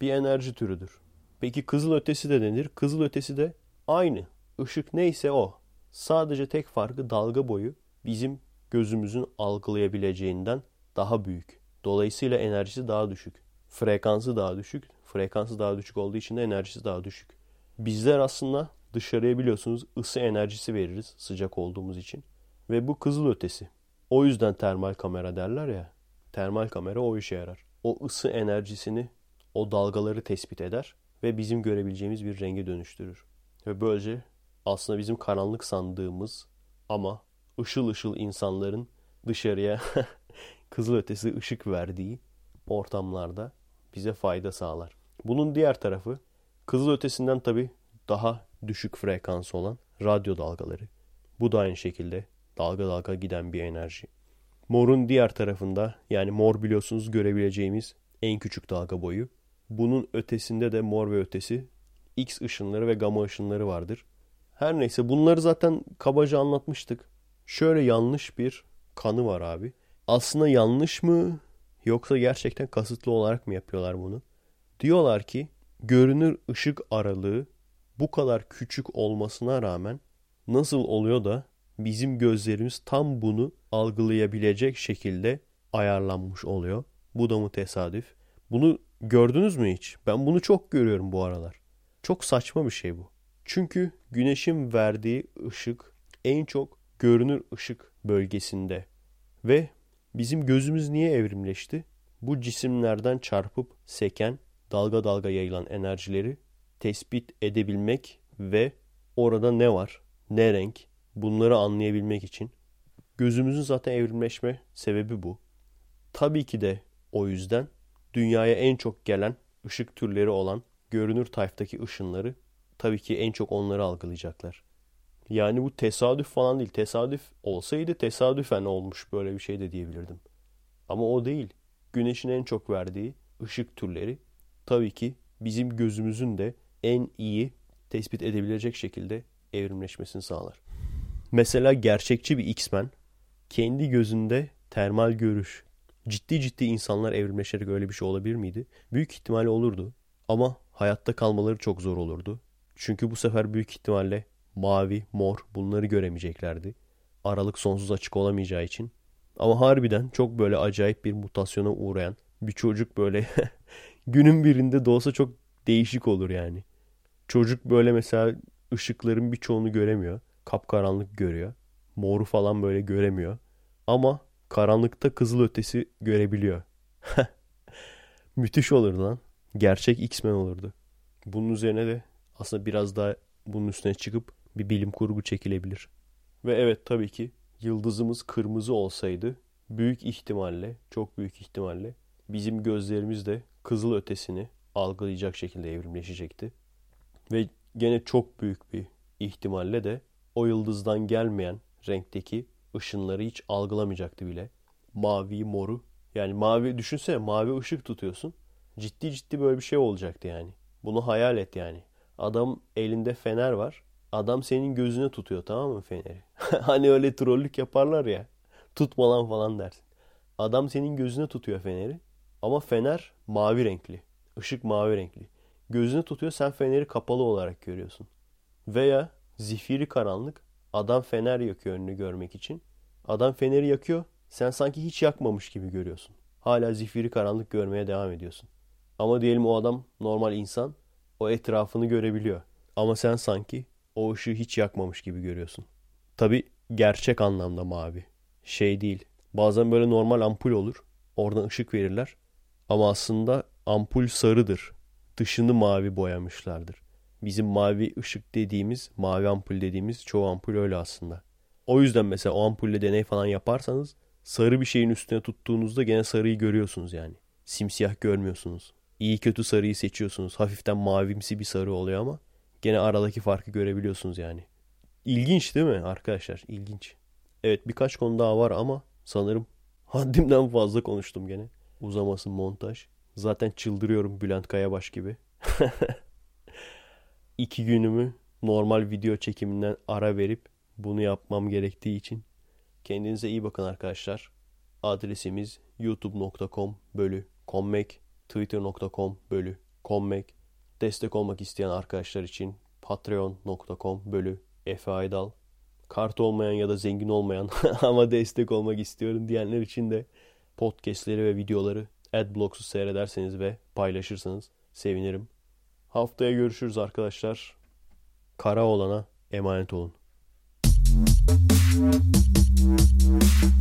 bir enerji türüdür. Peki kızıl ötesi de denir. Kızıl ötesi de aynı. Işık neyse o. Sadece tek farkı dalga boyu bizim gözümüzün algılayabileceğinden daha büyük. Dolayısıyla enerjisi daha düşük. Frekansı daha düşük. Frekansı daha düşük olduğu için de enerjisi daha düşük. Bizler aslında dışarıya biliyorsunuz ısı enerjisi veririz sıcak olduğumuz için. Ve bu kızıl ötesi. O yüzden termal kamera derler ya. Termal kamera o işe yarar. O ısı enerjisini, o dalgaları tespit eder ve bizim görebileceğimiz bir renge dönüştürür. Ve böylece aslında bizim karanlık sandığımız ama ışıl ışıl insanların dışarıya kızıl ötesi ışık verdiği ortamlarda bize fayda sağlar. Bunun diğer tarafı kızıl ötesinden tabi daha düşük frekans olan radyo dalgaları. Bu da aynı şekilde dalga dalga giden bir enerji. Morun diğer tarafında yani mor biliyorsunuz görebileceğimiz en küçük dalga boyu. Bunun ötesinde de mor ve ötesi X ışınları ve gamma ışınları vardır. Her neyse bunları zaten kabaca anlatmıştık. Şöyle yanlış bir kanı var abi. Aslında yanlış mı yoksa gerçekten kasıtlı olarak mı yapıyorlar bunu? Diyorlar ki görünür ışık aralığı bu kadar küçük olmasına rağmen nasıl oluyor da bizim gözlerimiz tam bunu algılayabilecek şekilde ayarlanmış oluyor. Bu da mı tesadüf? Bunu gördünüz mü hiç? Ben bunu çok görüyorum bu aralar. Çok saçma bir şey bu. Çünkü güneşin verdiği ışık en çok görünür ışık bölgesinde ve bizim gözümüz niye evrimleşti? Bu cisimlerden çarpıp seken, dalga dalga yayılan enerjileri tespit edebilmek ve orada ne var, ne renk bunları anlayabilmek için. Gözümüzün zaten evrimleşme sebebi bu. Tabii ki de o yüzden dünyaya en çok gelen ışık türleri olan görünür tayftaki ışınları tabii ki en çok onları algılayacaklar. Yani bu tesadüf falan değil. Tesadüf olsaydı tesadüfen olmuş böyle bir şey de diyebilirdim. Ama o değil. Güneşin en çok verdiği ışık türleri tabii ki bizim gözümüzün de en iyi tespit edebilecek şekilde evrimleşmesini sağlar. Mesela gerçekçi bir X-Men kendi gözünde termal görüş. Ciddi ciddi insanlar evrimleşerek öyle bir şey olabilir miydi? Büyük ihtimalle olurdu. Ama hayatta kalmaları çok zor olurdu. Çünkü bu sefer büyük ihtimalle mavi, mor bunları göremeyeceklerdi. Aralık sonsuz açık olamayacağı için. Ama harbiden çok böyle acayip bir mutasyona uğrayan bir çocuk böyle günün birinde doğsa çok değişik olur yani. Çocuk böyle mesela ışıkların birçoğunu göremiyor. Kapkaranlık görüyor. Moru falan böyle göremiyor. Ama karanlıkta kızıl ötesi görebiliyor. Müthiş olur lan. Gerçek X-Men olurdu. Bunun üzerine de aslında biraz daha bunun üstüne çıkıp bir bilim kurgu çekilebilir. Ve evet tabii ki yıldızımız kırmızı olsaydı büyük ihtimalle, çok büyük ihtimalle bizim gözlerimiz de kızıl ötesini algılayacak şekilde evrimleşecekti. Ve gene çok büyük bir ihtimalle de o yıldızdan gelmeyen renkteki ışınları hiç algılamayacaktı bile. Mavi, moru. Yani mavi düşünsene mavi ışık tutuyorsun. Ciddi ciddi böyle bir şey olacaktı yani. Bunu hayal et yani. Adam elinde fener var. Adam senin gözüne tutuyor tamam mı feneri? hani öyle trollük yaparlar ya. Tutma lan falan dersin. Adam senin gözüne tutuyor feneri. Ama fener mavi renkli. Işık mavi renkli. Gözüne tutuyor sen feneri kapalı olarak görüyorsun. Veya zifiri karanlık. Adam fener yakıyor önünü görmek için. Adam feneri yakıyor. Sen sanki hiç yakmamış gibi görüyorsun. Hala zifiri karanlık görmeye devam ediyorsun. Ama diyelim o adam normal insan. O etrafını görebiliyor. Ama sen sanki o ışığı hiç yakmamış gibi görüyorsun. Tabi gerçek anlamda mavi. Şey değil. Bazen böyle normal ampul olur. Oradan ışık verirler. Ama aslında ampul sarıdır. Dışını mavi boyamışlardır. Bizim mavi ışık dediğimiz, mavi ampul dediğimiz çoğu ampul öyle aslında. O yüzden mesela o ampulle deney falan yaparsanız sarı bir şeyin üstüne tuttuğunuzda gene sarıyı görüyorsunuz yani. Simsiyah görmüyorsunuz. İyi kötü sarıyı seçiyorsunuz. Hafiften mavimsi bir sarı oluyor ama gene aradaki farkı görebiliyorsunuz yani. İlginç değil mi arkadaşlar? İlginç. Evet birkaç konu daha var ama sanırım haddimden fazla konuştum gene. Uzamasın montaj. Zaten çıldırıyorum Bülent Kayabaş gibi. İki günümü normal video çekiminden ara verip bunu yapmam gerektiği için kendinize iyi bakın arkadaşlar. Adresimiz youtube.com bölü kommek, twitter.com bölü kommek. Destek olmak isteyen arkadaşlar için patreon.com bölü Efe. Kart olmayan ya da zengin olmayan ama destek olmak istiyorum diyenler için de podcastleri ve videoları Adblocks'u seyrederseniz ve paylaşırsanız sevinirim. Haftaya görüşürüz arkadaşlar. Kara olana emanet olun.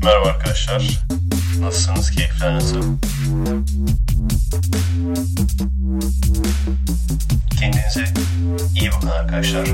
Merhaba arkadaşlar. Nasılsınız? Keyifler nasıl? Kendinize iyi bakın arkadaşlar.